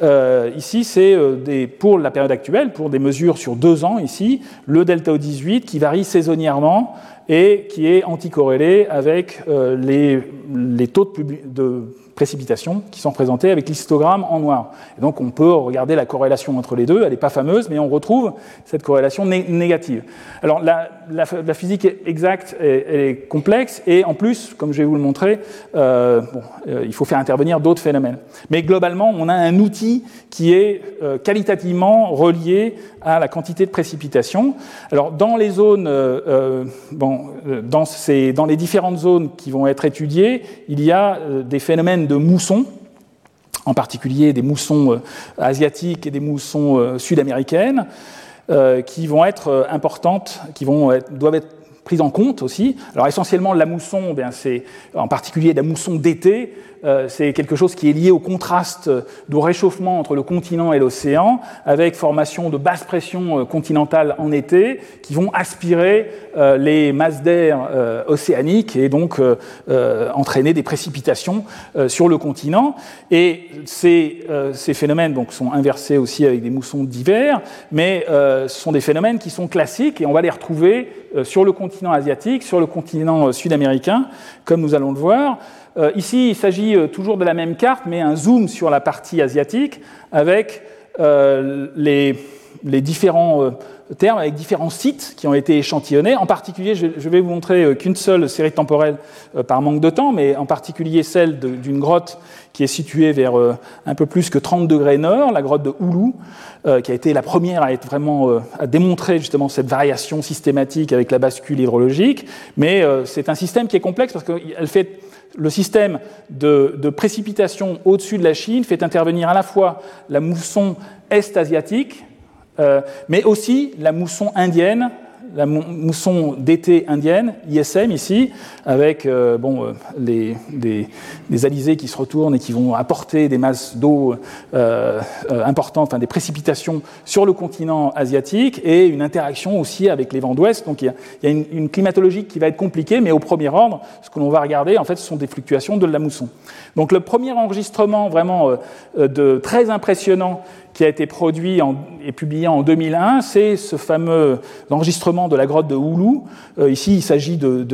Euh, ici, c'est euh, pour la période actuelle, pour des mesures sur deux ans, ici, le delta O18 qui varie saisonnièrement et qui est anticorrélé avec euh, les, les, taux de précipitations qui sont présentées avec l'histogramme en noir. Et donc on peut regarder la corrélation entre les deux, elle n'est pas fameuse, mais on retrouve cette corrélation négative. Alors la, physique exacte est, elle est complexe, et en plus, comme je vais vous le montrer, euh, euh, il faut faire intervenir d'autres phénomènes. Mais globalement, on a un outil qui est euh, qualitativement relié à la quantité de précipitation. Alors dans les zones, dans, dans les différentes zones qui vont être étudiées, il y a des phénomènes moussons, en particulier des moussons euh, asiatiques et des moussons euh, sud-américaines, euh, qui vont être importantes, qui vont doivent être prises en compte aussi. Alors essentiellement la mousson, eh c'est en particulier la mousson d'été, euh, c'est quelque chose qui est lié au contraste du réchauffement entre le continent et l'océan, avec formation de basses pressions euh, continentales en été, qui vont aspirer euh, les masses d'air océaniques et donc entraîner des précipitations sur le continent. Et ces, ces phénomènes donc, sont inversés aussi avec des moussons d'hiver, mais ce sont des phénomènes qui sont classiques et on va les retrouver sur le continent asiatique, sur le continent sud-américain, comme nous allons le voir. Euh, ici, il s'agit euh, toujours de la même carte, mais un zoom sur la partie asiatique avec les, les, différents termes avec différents sites qui ont été échantillonnés. En particulier, je vais vous montrer qu'une seule série temporelle par manque de temps, mais en particulier celle d'une grotte qui est située vers un peu plus que 30 degrés nord, la grotte de Oulu, qui a été la première à être vraiment à démontrer justement cette variation systématique avec la bascule hydrologique. Mais c'est un système qui est complexe parce qu'elle fait le système de, précipitation au-dessus de la Chine fait intervenir à la fois la mousson est-asiatique, euh, mais aussi la mousson indienne la mousson d'été indienne, ISM ici, avec euh, bon, euh, les, des, alizés qui se retournent et qui vont apporter des masses d'eau euh, importantes, enfin des précipitations sur le continent asiatique, et une interaction aussi avec les vents d'ouest. Donc il y a, une, climatologie qui va être compliquée, mais au premier ordre, ce que l'on va regarder, en fait, ce sont des fluctuations de la mousson. Donc le premier enregistrement vraiment de, très impressionnant qui a été produit et publié en 2001, c'est ce fameux enregistrement de la grotte de Houlou. Euh, ici, il s'agit du,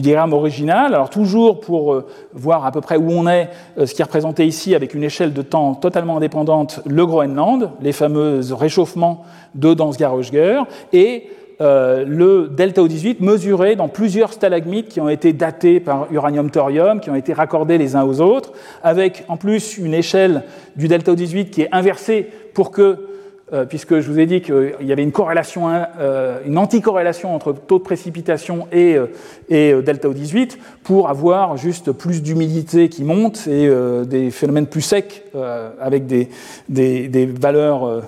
diagramme original. Alors toujours pour euh, voir à peu près où on est, euh, ce qui est représenté ici avec une échelle de temps totalement indépendante, le Groenland, les fameux réchauffements de Dansgaard-Oeschger, et euh, le delta O18 mesuré dans plusieurs stalagmites qui ont été datés par uranium-thorium, qui ont été raccordés les uns aux autres, avec en plus une échelle du delta O18 qui est inversée pour que euh, puisque je vous ai dit qu'il y avait une corrélation, euh, une anticorrélation entre taux de précipitation et, et delta O18 pour avoir juste plus d'humidité qui monte et des phénomènes plus secs avec des, des, des valeurs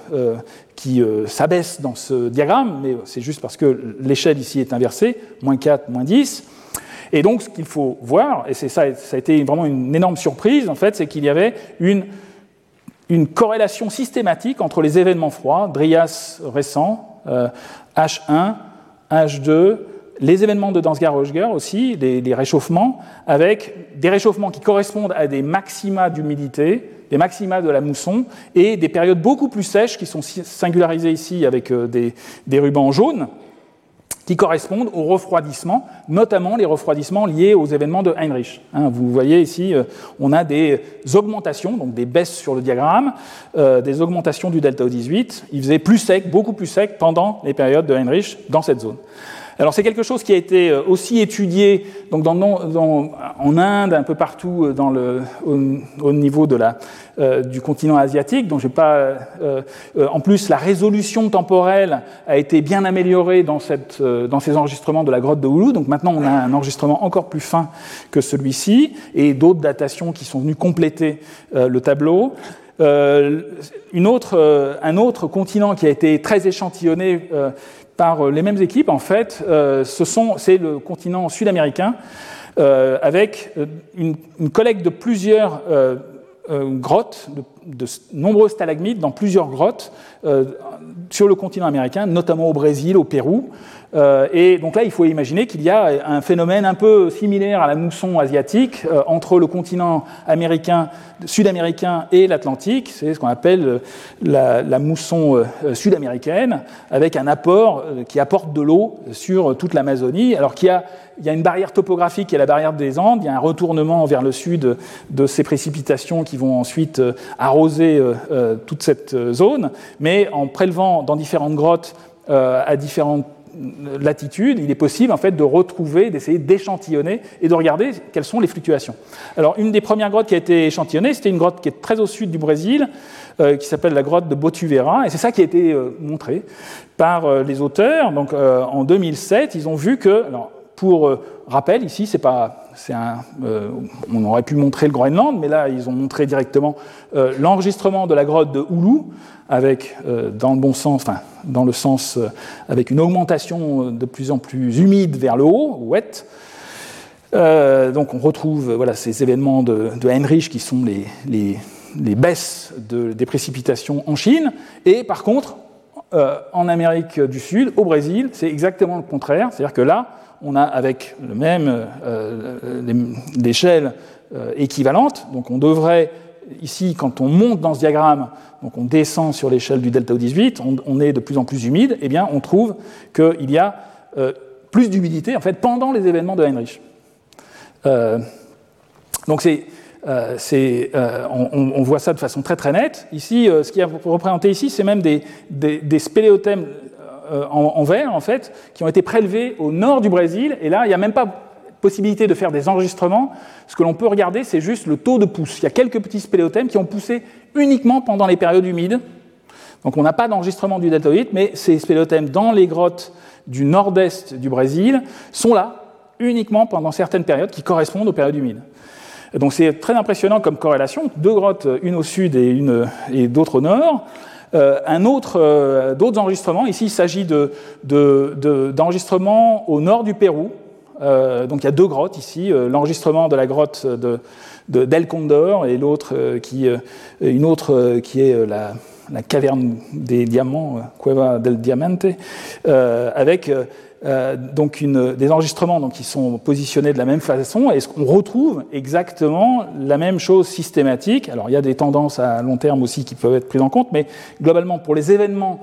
qui euh, s'abaisse dans ce diagramme, mais c'est juste parce que l'échelle ici est inversée, moins 4, moins 10. Et donc, ce qu'il faut voir, et c'est ça, ça a été vraiment une énorme surprise, en fait, c'est qu'il y avait une, corrélation systématique entre les événements froids, Drias récent, H1, euh, H2, les événements de Dansgaard-Oeschger aussi, les, réchauffements, avec des réchauffements qui correspondent à des maxima d'humidité, des maxima de la mousson, et des périodes beaucoup plus sèches qui sont singularisées ici avec euh, des, rubans jaunes, qui correspondent au refroidissement, notamment les refroidissements liés aux événements de Heinrich. Hein, vous voyez ici, euh, on a des augmentations, donc des baisses sur le diagramme, euh, des augmentations du delta O18. Il faisait plus sec, beaucoup plus sec pendant les périodes de Heinrich dans cette zone. Alors c'est quelque chose qui a été euh, aussi étudié en Inde, un peu partout euh, au, niveau euh, du continent asiatique. En plus, la résolution temporelle a été bien améliorée dans, ces enregistrements de la grotte de Hulu. Donc maintenant on a un enregistrement encore plus fin que celui-ci et d'autres datations qui sont venues compléter le tableau. autre, un autre continent qui a été très échantillonné par euh, les mêmes équipes, en fait, euh, c'est le continent sud-américain, euh, avec une, collecte de plusieurs grottes, de, nombreux stalagmites dans plusieurs grottes sur le continent américain, notamment au Brésil, au Pérou. Et donc là, il faut imaginer qu'il y a un phénomène un peu similaire à la mousson asiatique entre le continent américain, sud-américain et l'Atlantique. C'est ce qu'on appelle la mousson sud-américaine, avec un apport qui apporte de l'eau sur toute l'Amazonie, alors qu'il y a y a une barrière topographique qui est la barrière des Andes, il y a un retournement vers le sud de ces précipitations qui vont ensuite euh, arroser euh, euh, toute cette zone, mais en prélevant dans différentes grottes à différentes il est possible en fait de retrouver, d'essayer d'échantillonner et de regarder quelles sont les fluctuations. Alors une des premières grottes qui a été échantillonnée, c'était une grotte qui est très au sud du Brésil, qui s'appelle la grotte de Botuvera, et c'est ça qui a été montré par les auteurs. Donc en 2007, ils ont vu que pour euh, rappel, ici, c'est pas, un, euh, on aurait pu montrer le Groenland, mais là, ils ont montré directement euh, l'enregistrement de la grotte de Hulu, avec, dans le bon sens, enfin, dans le sens, avec une augmentation de plus en plus humide vers le haut, wet. donc, on retrouve, voilà, ces événements de, Heinrich qui sont les, baisses de, des précipitations en Chine. Et par contre, en Amérique du Sud, au Brésil, c'est exactement le contraire. C'est-à-dire que là, on a avec le même euh, l'échelle euh, équivalente, donc on devrait ici, quand on monte dans ce diagramme, donc on descend sur l'échelle du delta O18, on, est de plus en plus humide, eh bien on trouve qu'il y a euh, plus d'humidité en fait pendant les événements de Heinrich. donc c'est on, voit ça de façon très très nette. Ici, ce qui est représenté ici, c'est même des, spéléothèmes en, en, vert, en fait, qui ont été prélevés au nord du Brésil. Et là, il n'y a même pas possibilité de faire des enregistrements. Ce que l'on peut regarder, c'est juste le taux de pousse. Il y a quelques petits spéléothèmes qui ont poussé uniquement pendant les périodes humides. Donc on n'a pas d'enregistrement du deltoïde, mais ces spéléothèmes dans les grottes du nord-est du Brésil sont là uniquement pendant certaines périodes qui correspondent aux périodes humides. Donc c'est très impressionnant comme corrélation. Deux grottes, une au sud et, une, et d'autres au nord. Euh, un autre, euh, d'autres enregistrements. Ici, il s'agit de, d'enregistrements au nord du Pérou. Euh, donc il y a deux grottes ici. l'enregistrement de la grotte de, d'El Condor et l'autre qui, une autre qui est la, la caverne des diamants, Cueva del Diamante, avec euh, donc des enregistrements qui sont positionnés de la même façon, et on retrouve exactement la même chose systématique. Alors il y a des tendances à long terme aussi qui peuvent être prises en compte, mais globalement pour les événements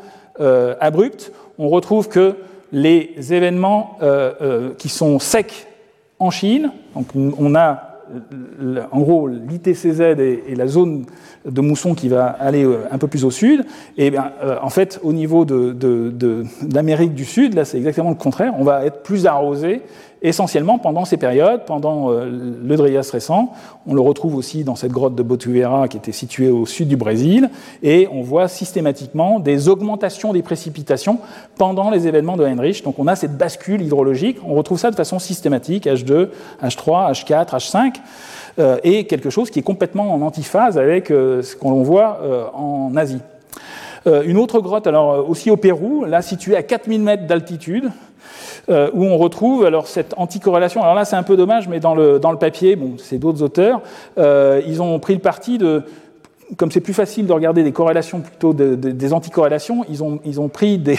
abrupts, on retrouve que les événements qui sont secs en Chine, donc on a en gros l'ITCZ et, la zone de mousson qui va aller euh, un peu plus au sud, et bien, euh, en fait, au niveau de, de, l'Amérique du Sud, là, c'est exactement le contraire. On va être plus arrosé essentiellement pendant ces périodes, pendant euh, le Drias récent. On le retrouve aussi dans cette grotte de Botuvera qui était située au sud du Brésil, et on voit systématiquement des augmentations des précipitations pendant les événements de Heinrich. Donc on a cette bascule hydrologique. On retrouve ça de façon systématique, H2, H3, H4, H5. Euh, et quelque chose qui est complètement en antiphase avec euh, ce qu'on voit euh, en Asie. Une autre grotte, alors aussi au Pérou, là située à 4000 mètres d'altitude, où on retrouve alors cette anticorrélation. Alors là, c'est un peu dommage, mais dans le, dans le papier, bon, c'est d'autres auteurs, ils ont pris le parti de comme c'est plus facile de regarder des corrélations plutôt des anticorrélations, ils ont, ils ont pris des,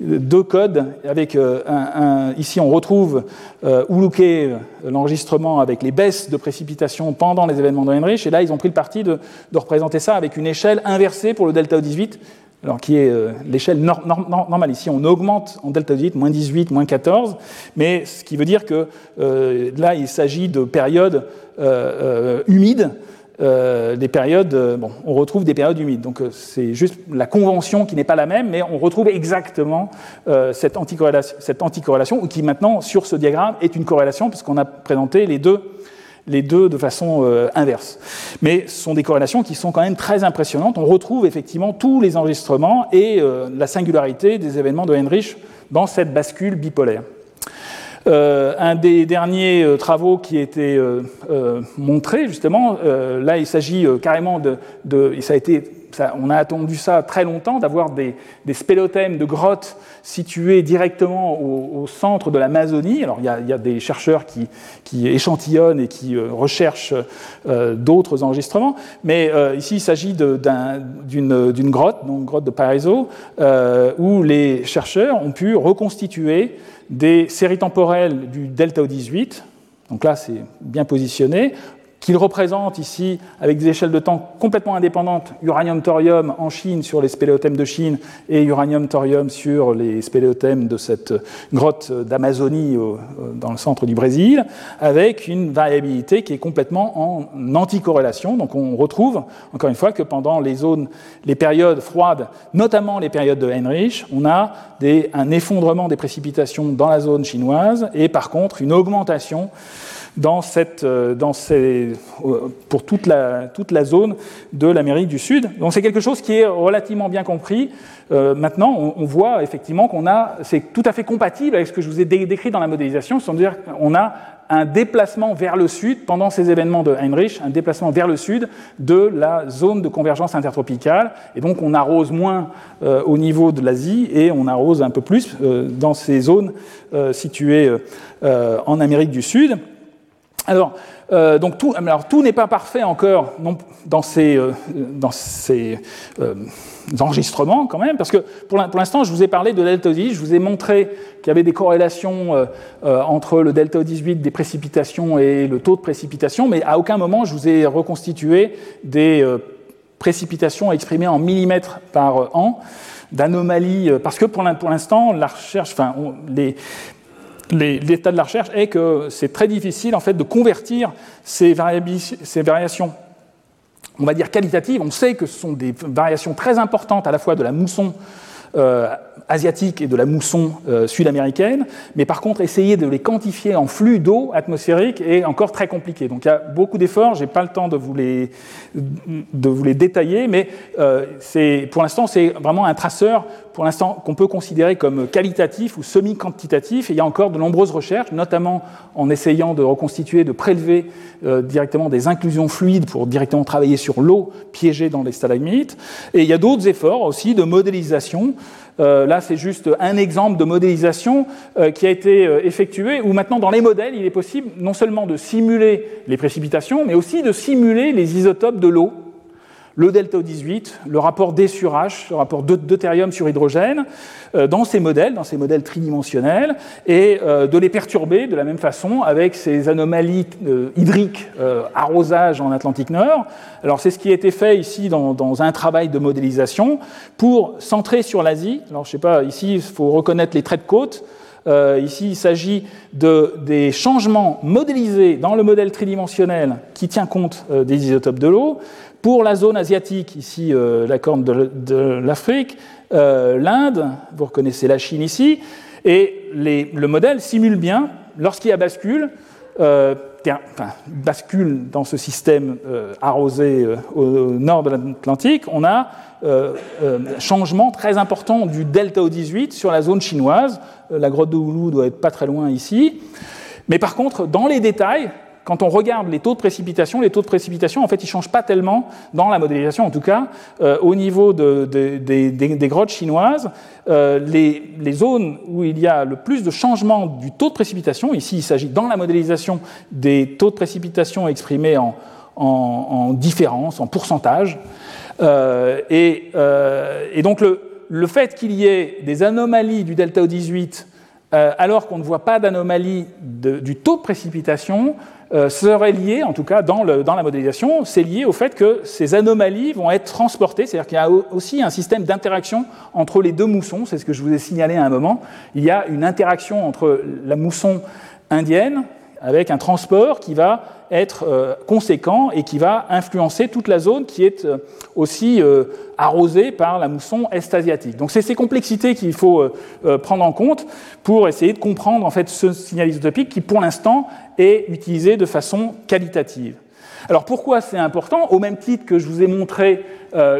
deux codes. Avec euh, ici, on retrouve euh, euh, l'enregistrement avec les baisses de précipitation pendant les événements de Heinrich. Et là, ils ont pris le parti de, représenter ça avec une échelle inversée pour le delta 18 qui est euh, l'échelle normale. Ici, on augmente en delta 18, moins 18, moins 14, mais ce qui veut dire que là, il s'agit de périodes humides euh, des périodes, euh, bon, on retrouve des périodes humides. Donc euh, c'est juste la convention qui n'est pas la même, mais on retrouve exactement cette, anticorrélation, cette anticorrélation, qui maintenant, sur ce diagramme, est une corrélation, puisqu'on a présenté les deux, les deux de façon inverse. Mais ce sont des corrélations qui sont quand même très impressionnantes. On retrouve effectivement tous les enregistrements et la singularité des événements de Heinrich dans cette bascule bipolaire. Euh, un des derniers euh, travaux qui a été euh, montré, justement, là, il s'agit carrément de, ça on a attendu ça très longtemps, d'avoir des, des, spélothèmes de grottes situées directement au, centre de l'Amazonie. Alors il y, a, des chercheurs qui, échantillonnent et qui recherchent d'autres enregistrements, mais ici il s'agit d'une grotte, donc grotte de Paraiso, où les chercheurs ont pu reconstituer des séries temporelles du delta O18, donc là c'est bien positionné, qu'il représente ici avec des échelles de temps complètement indépendantes, uranium-thorium en Chine sur les spéléothèmes de Chine et uranium-thorium sur les spéléothèmes de cette grotte d'Amazonie dans le centre du Brésil, avec une variabilité qui est complètement en anticorrélation. Donc on retrouve, encore une fois, que pendant les zones, les périodes froides, notamment les périodes de Heinrich, on a un effondrement des précipitations dans la zone chinoise et par contre une augmentation euh, euh, pour toute la, toute la zone de l'Amérique du Sud. Donc c'est quelque chose qui est relativement bien compris. Euh, maintenant, on, voit effectivement qu'on a, c'est tout à fait compatible avec ce que je vous ai décrit dans la modélisation, c'est-à-dire qu'on a un déplacement vers le sud pendant ces événements de Heinrich, un déplacement vers le sud de la zone de convergence intertropicale. Et donc on arrose moins au niveau de l'Asie et on arrose un peu plus dans ces zones situées en Amérique du Sud. Alors, euh, donc tout, n'est pas parfait encore dans ces, euh, dans ces euh, enregistrements quand même, parce que pour l'instant, je vous ai parlé de delta 18, je vous ai montré qu'il y avait des corrélations entre le delta 18 des précipitations et le taux de précipitation, mais à aucun moment je vous ai reconstitué des précipitations exprimées en millimètres par an d'anomalies, parce que pour l'instant, la recherche, enfin, les, l'état de la recherche est que c'est très difficile en fait de convertir ces, variations on va dire qualitatives. On sait que ce sont des variations très importantes à la fois de la mousson euh, asiatique et de la mousson euh, sud-américaine, mais par contre, essayer de les quantifier en flux d'eau atmosphérique est encore très compliqué. Donc il y a beaucoup d'efforts, je n'ai pas le temps de vous les, de vous les détailler, mais euh, pour l'instant, c'est vraiment un traceur pour l'instant qu'on peut considérer comme qualitatif ou semi-quantitatif. Il y a encore de nombreuses recherches, notamment en essayant de reconstituer, de prélever euh, directement des inclusions fluides pour directement travailler sur l'eau piégée dans les stalagmites. Et il y a d'autres efforts aussi de modélisation. Euh, là, c'est juste un exemple de modélisation euh, qui a été effectué, où maintenant, dans les modèles, il est possible non seulement de simuler les précipitations, mais aussi de simuler les isotopes de l'eau le delta 18, le rapport D sur H, le rapport deutérium sur hydrogène, euh, dans ces modèles, dans ces modèles tridimensionnels, et euh, de les perturber de la même façon avec ces anomalies euh, hydriques, arrosage en Atlantique Nord. Alors c'est ce qui a été fait ici dans, un travail de modélisation pour centrer sur l'Asie. Alors je sais pas, ici il faut reconnaître les traits de côte. Ici, il s'agit de, des changements modélisés dans le modèle tridimensionnel qui tient compte des isotopes de l'eau. Pour la zone asiatique, ici euh, la corne de, l'Afrique, euh, l'Inde, vous reconnaissez la Chine ici, et le modèle simule bien, lorsqu'il y a bascule, euh, enfin, bascule dans ce système arrosé au, nord de l'Atlantique, on a un changement très important du delta O18 sur la zone chinoise. La grotte de Houlou doit être pas très loin ici. Mais par contre, dans les détails, quand on regarde les taux de précipitation, les taux de précipitation, en fait, ils ne changent pas tellement dans la modélisation, en tout cas, euh, au niveau des, grottes chinoises. Euh, les, zones où il y a le plus de changement du taux de précipitation, ici, il s'agit dans la modélisation des taux de précipitation exprimés en, en, différence, en pourcentage. Euh, et, donc, le, le fait qu'il y ait des anomalies du delta O18 alors qu'on ne voit pas d'anomalie du taux de précipitation, euh, serait lié, en tout cas dans, la modélisation, c'est lié au fait que ces anomalies vont être transportées, c'est-à-dire qu'il y a aussi un système d'interaction entre les deux moussons, c'est ce que je vous ai signalé à un moment. Il y a une interaction entre la mousson indienne avec un transport qui va être euh, conséquent et qui va influencer toute la zone qui est euh, aussi euh, arrosée par la mousson est-asiatique. Donc c'est ces complexités qu'il faut prendre en compte pour essayer de comprendre en fait ce signal isotopique qui pour l'instant est utilisé de façon qualitative. Alors pourquoi c'est important? Au même titre que je vous ai montré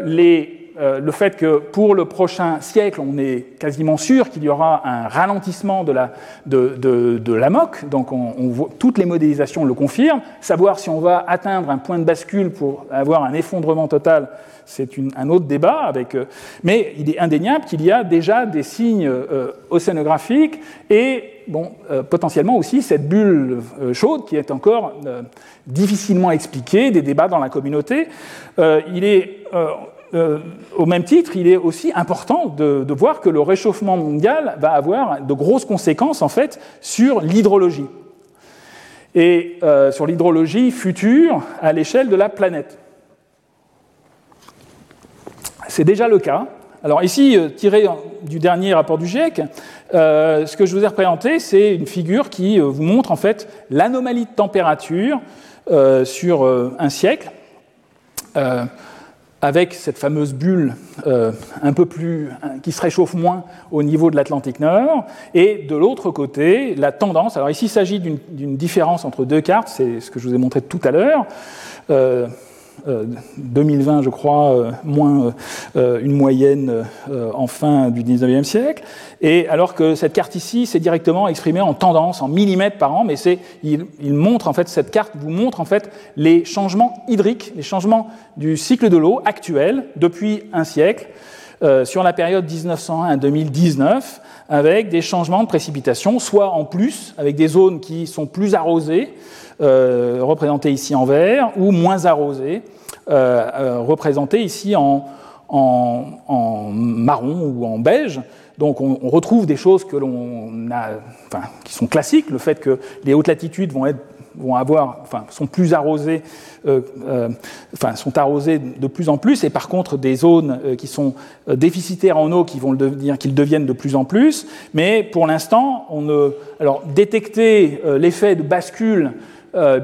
les euh, le fait que pour le prochain siècle, on est quasiment sûr qu'il y aura un ralentissement de la, de, de, la MOC, donc toutes les modélisations le confirment. Savoir si on va atteindre un point de bascule pour avoir un effondrement total, c'est un autre débat. Euh, mais il est indéniable qu'il y a déjà des signes euh, océanographiques et bon, potentiellement aussi cette bulle chaude qui est encore difficilement expliquée, des débats dans la communauté. il est euh, au même titre, il est aussi important de, voir que le réchauffement mondial va avoir de grosses conséquences en fait sur l'hydrologie et euh, sur l'hydrologie future à l'échelle de la planète. C'est déjà le cas. Alors ici, euh, tiré du dernier rapport du GIEC, ce que je vous ai représenté, c'est une figure qui vous montre en fait l'anomalie de température sur un siècle avec cette fameuse bulle euh, un peu plus, qui se réchauffe moins au niveau de l'Atlantique Nord, et de l'autre côté, la tendance. Alors ici, il s'agit d'une différence entre deux cartes, c'est ce que je vous ai montré tout à l'heure. Euh, 2020, euh, je crois, euh, moins euh, une moyenne en fin du 19e siècle. Et alors que cette carte ici, c'est directement exprimé en tendance, en millimètres par an, mais c'est, il, montre en fait, cette carte vous montre en fait les changements hydriques, les changements du cycle de l'eau actuel depuis un siècle, sur la période 1901 à 2019, avec des changements de précipitation, soit en plus, avec des zones qui sont plus arrosées, représenté ici en vert, ou moins arrosé, euh, euh, représenté ici en, en, marron ou en beige. Donc on, retrouve des choses que l'on a, enfin, qui sont classiques, le fait que les hautes latitudes vont être vont avoir, enfin, sont plus arrosées, enfin, sont arrosées de plus en plus, et par contre des zones qui sont déficitaires en eau qui vont le devenir, qu'ils deviennent de plus en plus. Mais pour l'instant, on ne, alors détecter l'effet de bascule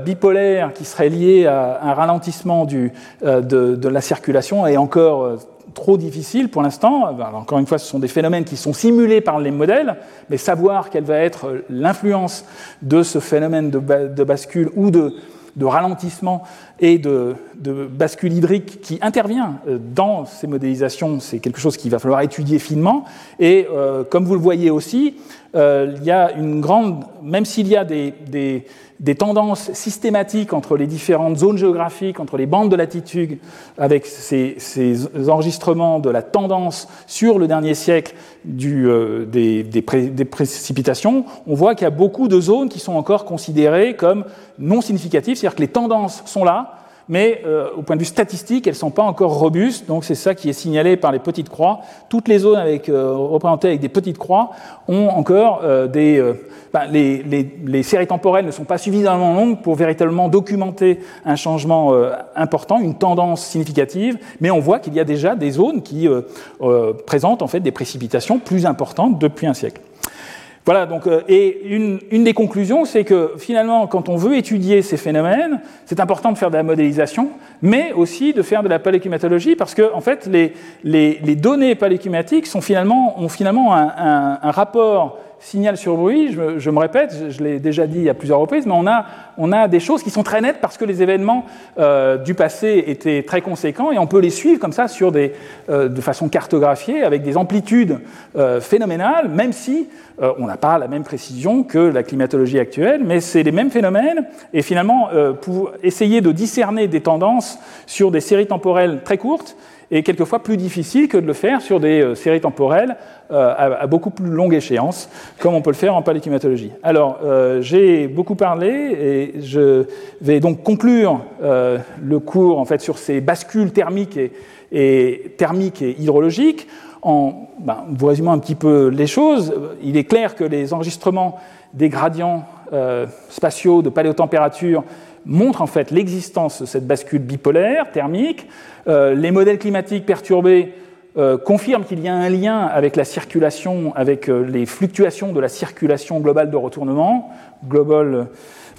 bipolaire qui serait lié à un ralentissement du, de, la circulation est encore trop difficile pour l'instant. Encore une fois, ce sont des phénomènes qui sont simulés par les modèles, mais savoir quelle va être l'influence de ce phénomène de, bascule ou de, ralentissement et de, bascule hydrique qui intervient euh, dans ces modélisations, c'est quelque chose qu'il va falloir étudier finement. Et euh, comme vous le voyez aussi, euh, il y a une grande, même s'il y a des, des tendances systématiques entre les différentes zones géographiques, entre les bandes de latitude, avec ces, enregistrements de la tendance sur le dernier siècle euh, des, des, précipitations, on voit qu'il y a beaucoup de zones qui sont encore considérées comme non significatives, c'est-à-dire que les tendances sont là, mais euh, au point de vue statistique, elles ne sont pas encore robustes, donc c'est ça qui est signalé par les petites croix. Toutes les zones avec, euh, représentées avec des petites croix ont encore euh, des... Ben, les, les, les, séries temporelles ne sont pas suffisamment longues pour véritablement documenter un changement important, une tendance significative, mais on voit qu'il y a déjà des zones qui présentent en fait des précipitations plus importantes depuis un siècle. Voilà, donc, euh, et une, une, des conclusions, c'est que finalement, quand on veut étudier ces phénomènes, c'est important de faire de la modélisation, mais aussi de faire de la paléoclimatologie, parce que en fait, les, les, les données paléoclimatiques sont finalement, ont finalement un, un, un rapport signal sur bruit, je, me répète, je, l'ai déjà dit à plusieurs reprises, mais on a, on a des choses qui sont très nettes parce que les événements euh, du passé étaient très conséquents et on peut les suivre comme ça sur des, euh, de façon cartographiée avec des amplitudes euh, phénoménales, même si on n'a pas la même précision que la climatologie actuelle, mais c'est les mêmes phénomènes. Et finalement pour essayer de discerner des tendances sur des séries temporelles très courtes, et quelquefois plus difficile que de le faire sur des euh, séries temporelles euh, à, beaucoup plus longue échéance, comme on peut le faire en paléoclimatologie. Alors, euh, j'ai beaucoup parlé et je vais donc conclure le cours en fait sur ces bascules thermiques et, et thermiques et hydrologiques. En ben, vous résumant un petit peu les choses, il est clair que les enregistrements des gradients spatiaux de paléotempérature montrent en fait l'existence de cette bascule bipolaire thermique. Euh, les modèles climatiques perturbés euh, confirment qu'il y a un lien avec la circulation, avec euh, les fluctuations de la circulation globale de retournement, global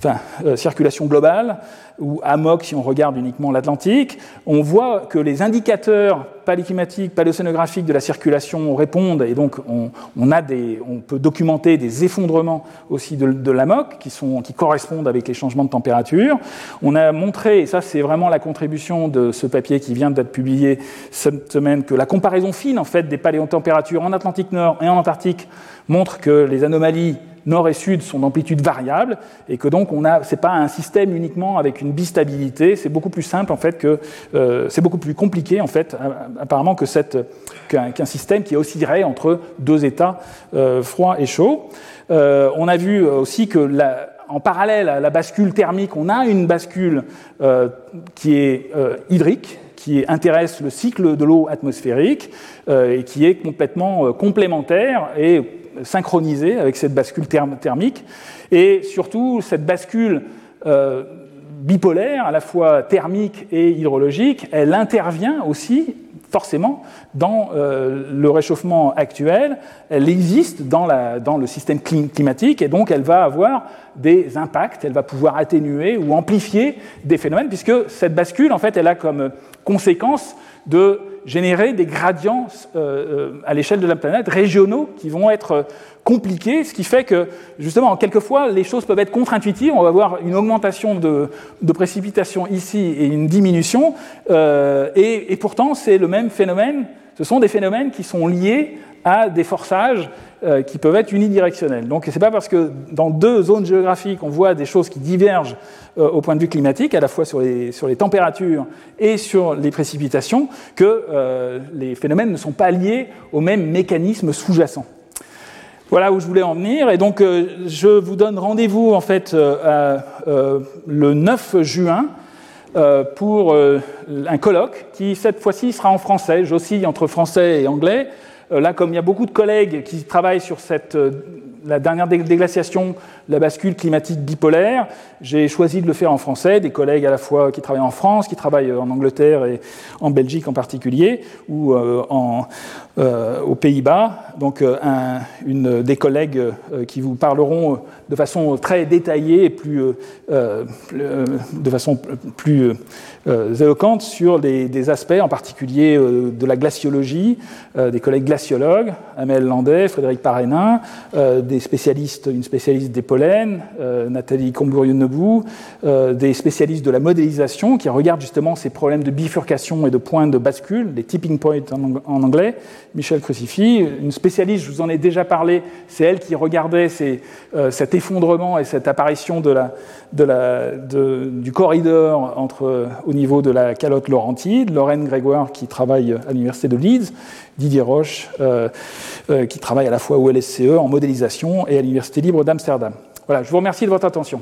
enfin, euh, circulation globale, ou AMOC si on regarde uniquement l'Atlantique, on voit que les indicateurs paléclimatiques, paléocénographiques de la circulation répondent, et donc on, a on peut documenter des effondrements aussi de, de l'AMOC qui, qui correspondent avec les changements de température. On a montré, et ça c'est vraiment la contribution de ce papier qui vient d'être publié cette semaine, que la comparaison fine en fait des paléotempératures en Atlantique Nord et en Antarctique montre que les anomalies nord et sud sont d'amplitude variable et que donc on a, c'est pas un système uniquement avec une bistabilité, c'est beaucoup plus simple en fait que euh, c'est beaucoup plus compliqué en fait apparemment que cette, qu'un, système qui oscillerait entre deux états euh, froid et chaud. Euh, on a vu aussi que en parallèle à la bascule thermique, on a une bascule euh, qui est euh, hydrique, qui intéresse le cycle de l'eau atmosphérique euh, et qui est complètement complémentaire et synchronisée avec cette bascule thermique. Et surtout, cette bascule bipolaire, à la fois thermique et hydrologique, elle intervient aussi forcément dans euh, le réchauffement actuel, elle existe dans, la, dans, le système climatique et donc elle va avoir des impacts, elle va pouvoir atténuer ou amplifier des phénomènes puisque cette bascule, en fait, elle a comme conséquence de générer des gradients euh, euh, à l'échelle de la planète régionaux qui vont être compliqués, ce qui fait que justement, quelquefois, les choses peuvent être contre-intuitives. On va avoir une augmentation de, précipitations ici et une diminution, euh, et, pourtant, c'est le même phénomène. Ce sont des phénomènes qui sont liés à des forçages euh, qui peuvent être unidirectionnels. Donc, c'est pas parce que dans deux zones géographiques, on voit des choses qui divergent euh, au point de vue climatique, à la fois sur les, sur les températures et sur les précipitations, que euh, les phénomènes ne sont pas liés aux mêmes mécanismes sous-jacents. Voilà où je voulais en venir. Et donc, je vous donne rendez-vous en fait le 9 juin pour un colloque qui cette fois-ci sera en français. J'oscille entre français et anglais. Euh, là, comme il y a beaucoup de collègues qui travaillent sur cette euh, la dernière déglaciation, la bascule climatique bipolaire. J'ai choisi de le faire en français, des collègues à la fois qui travaillent en France, qui travaillent en Angleterre et en Belgique en particulier, ou en, aux Pays-Bas. Donc un, une, des collègues qui vous parleront de façon très détaillée et plus, de façon plus éloquente sur des aspects en particulier de la glaciologie, des collègues glaciologues, Amel Landais, Frédéric Parénin, euh, des spécialistes, une spécialiste des pollens, euh, Nathalie Combourieux-Nebou, euh, des spécialistes de la modélisation qui regardent justement ces problèmes de bifurcation et de points de bascule, les tipping points en, anglais, Michel Crucifix, une spécialiste, je vous en ai déjà parlé, c'est elle qui regardait cet effondrement et cette apparition du corridor entre, au niveau de la calotte laurentide, Lorraine Grégoire qui travaille à l'université de Leeds, Didier Roche, euh, euh, qui travaille à la fois au LSCE en modélisation et à l'Université libre d'Amsterdam. Voilà, je vous remercie de votre attention.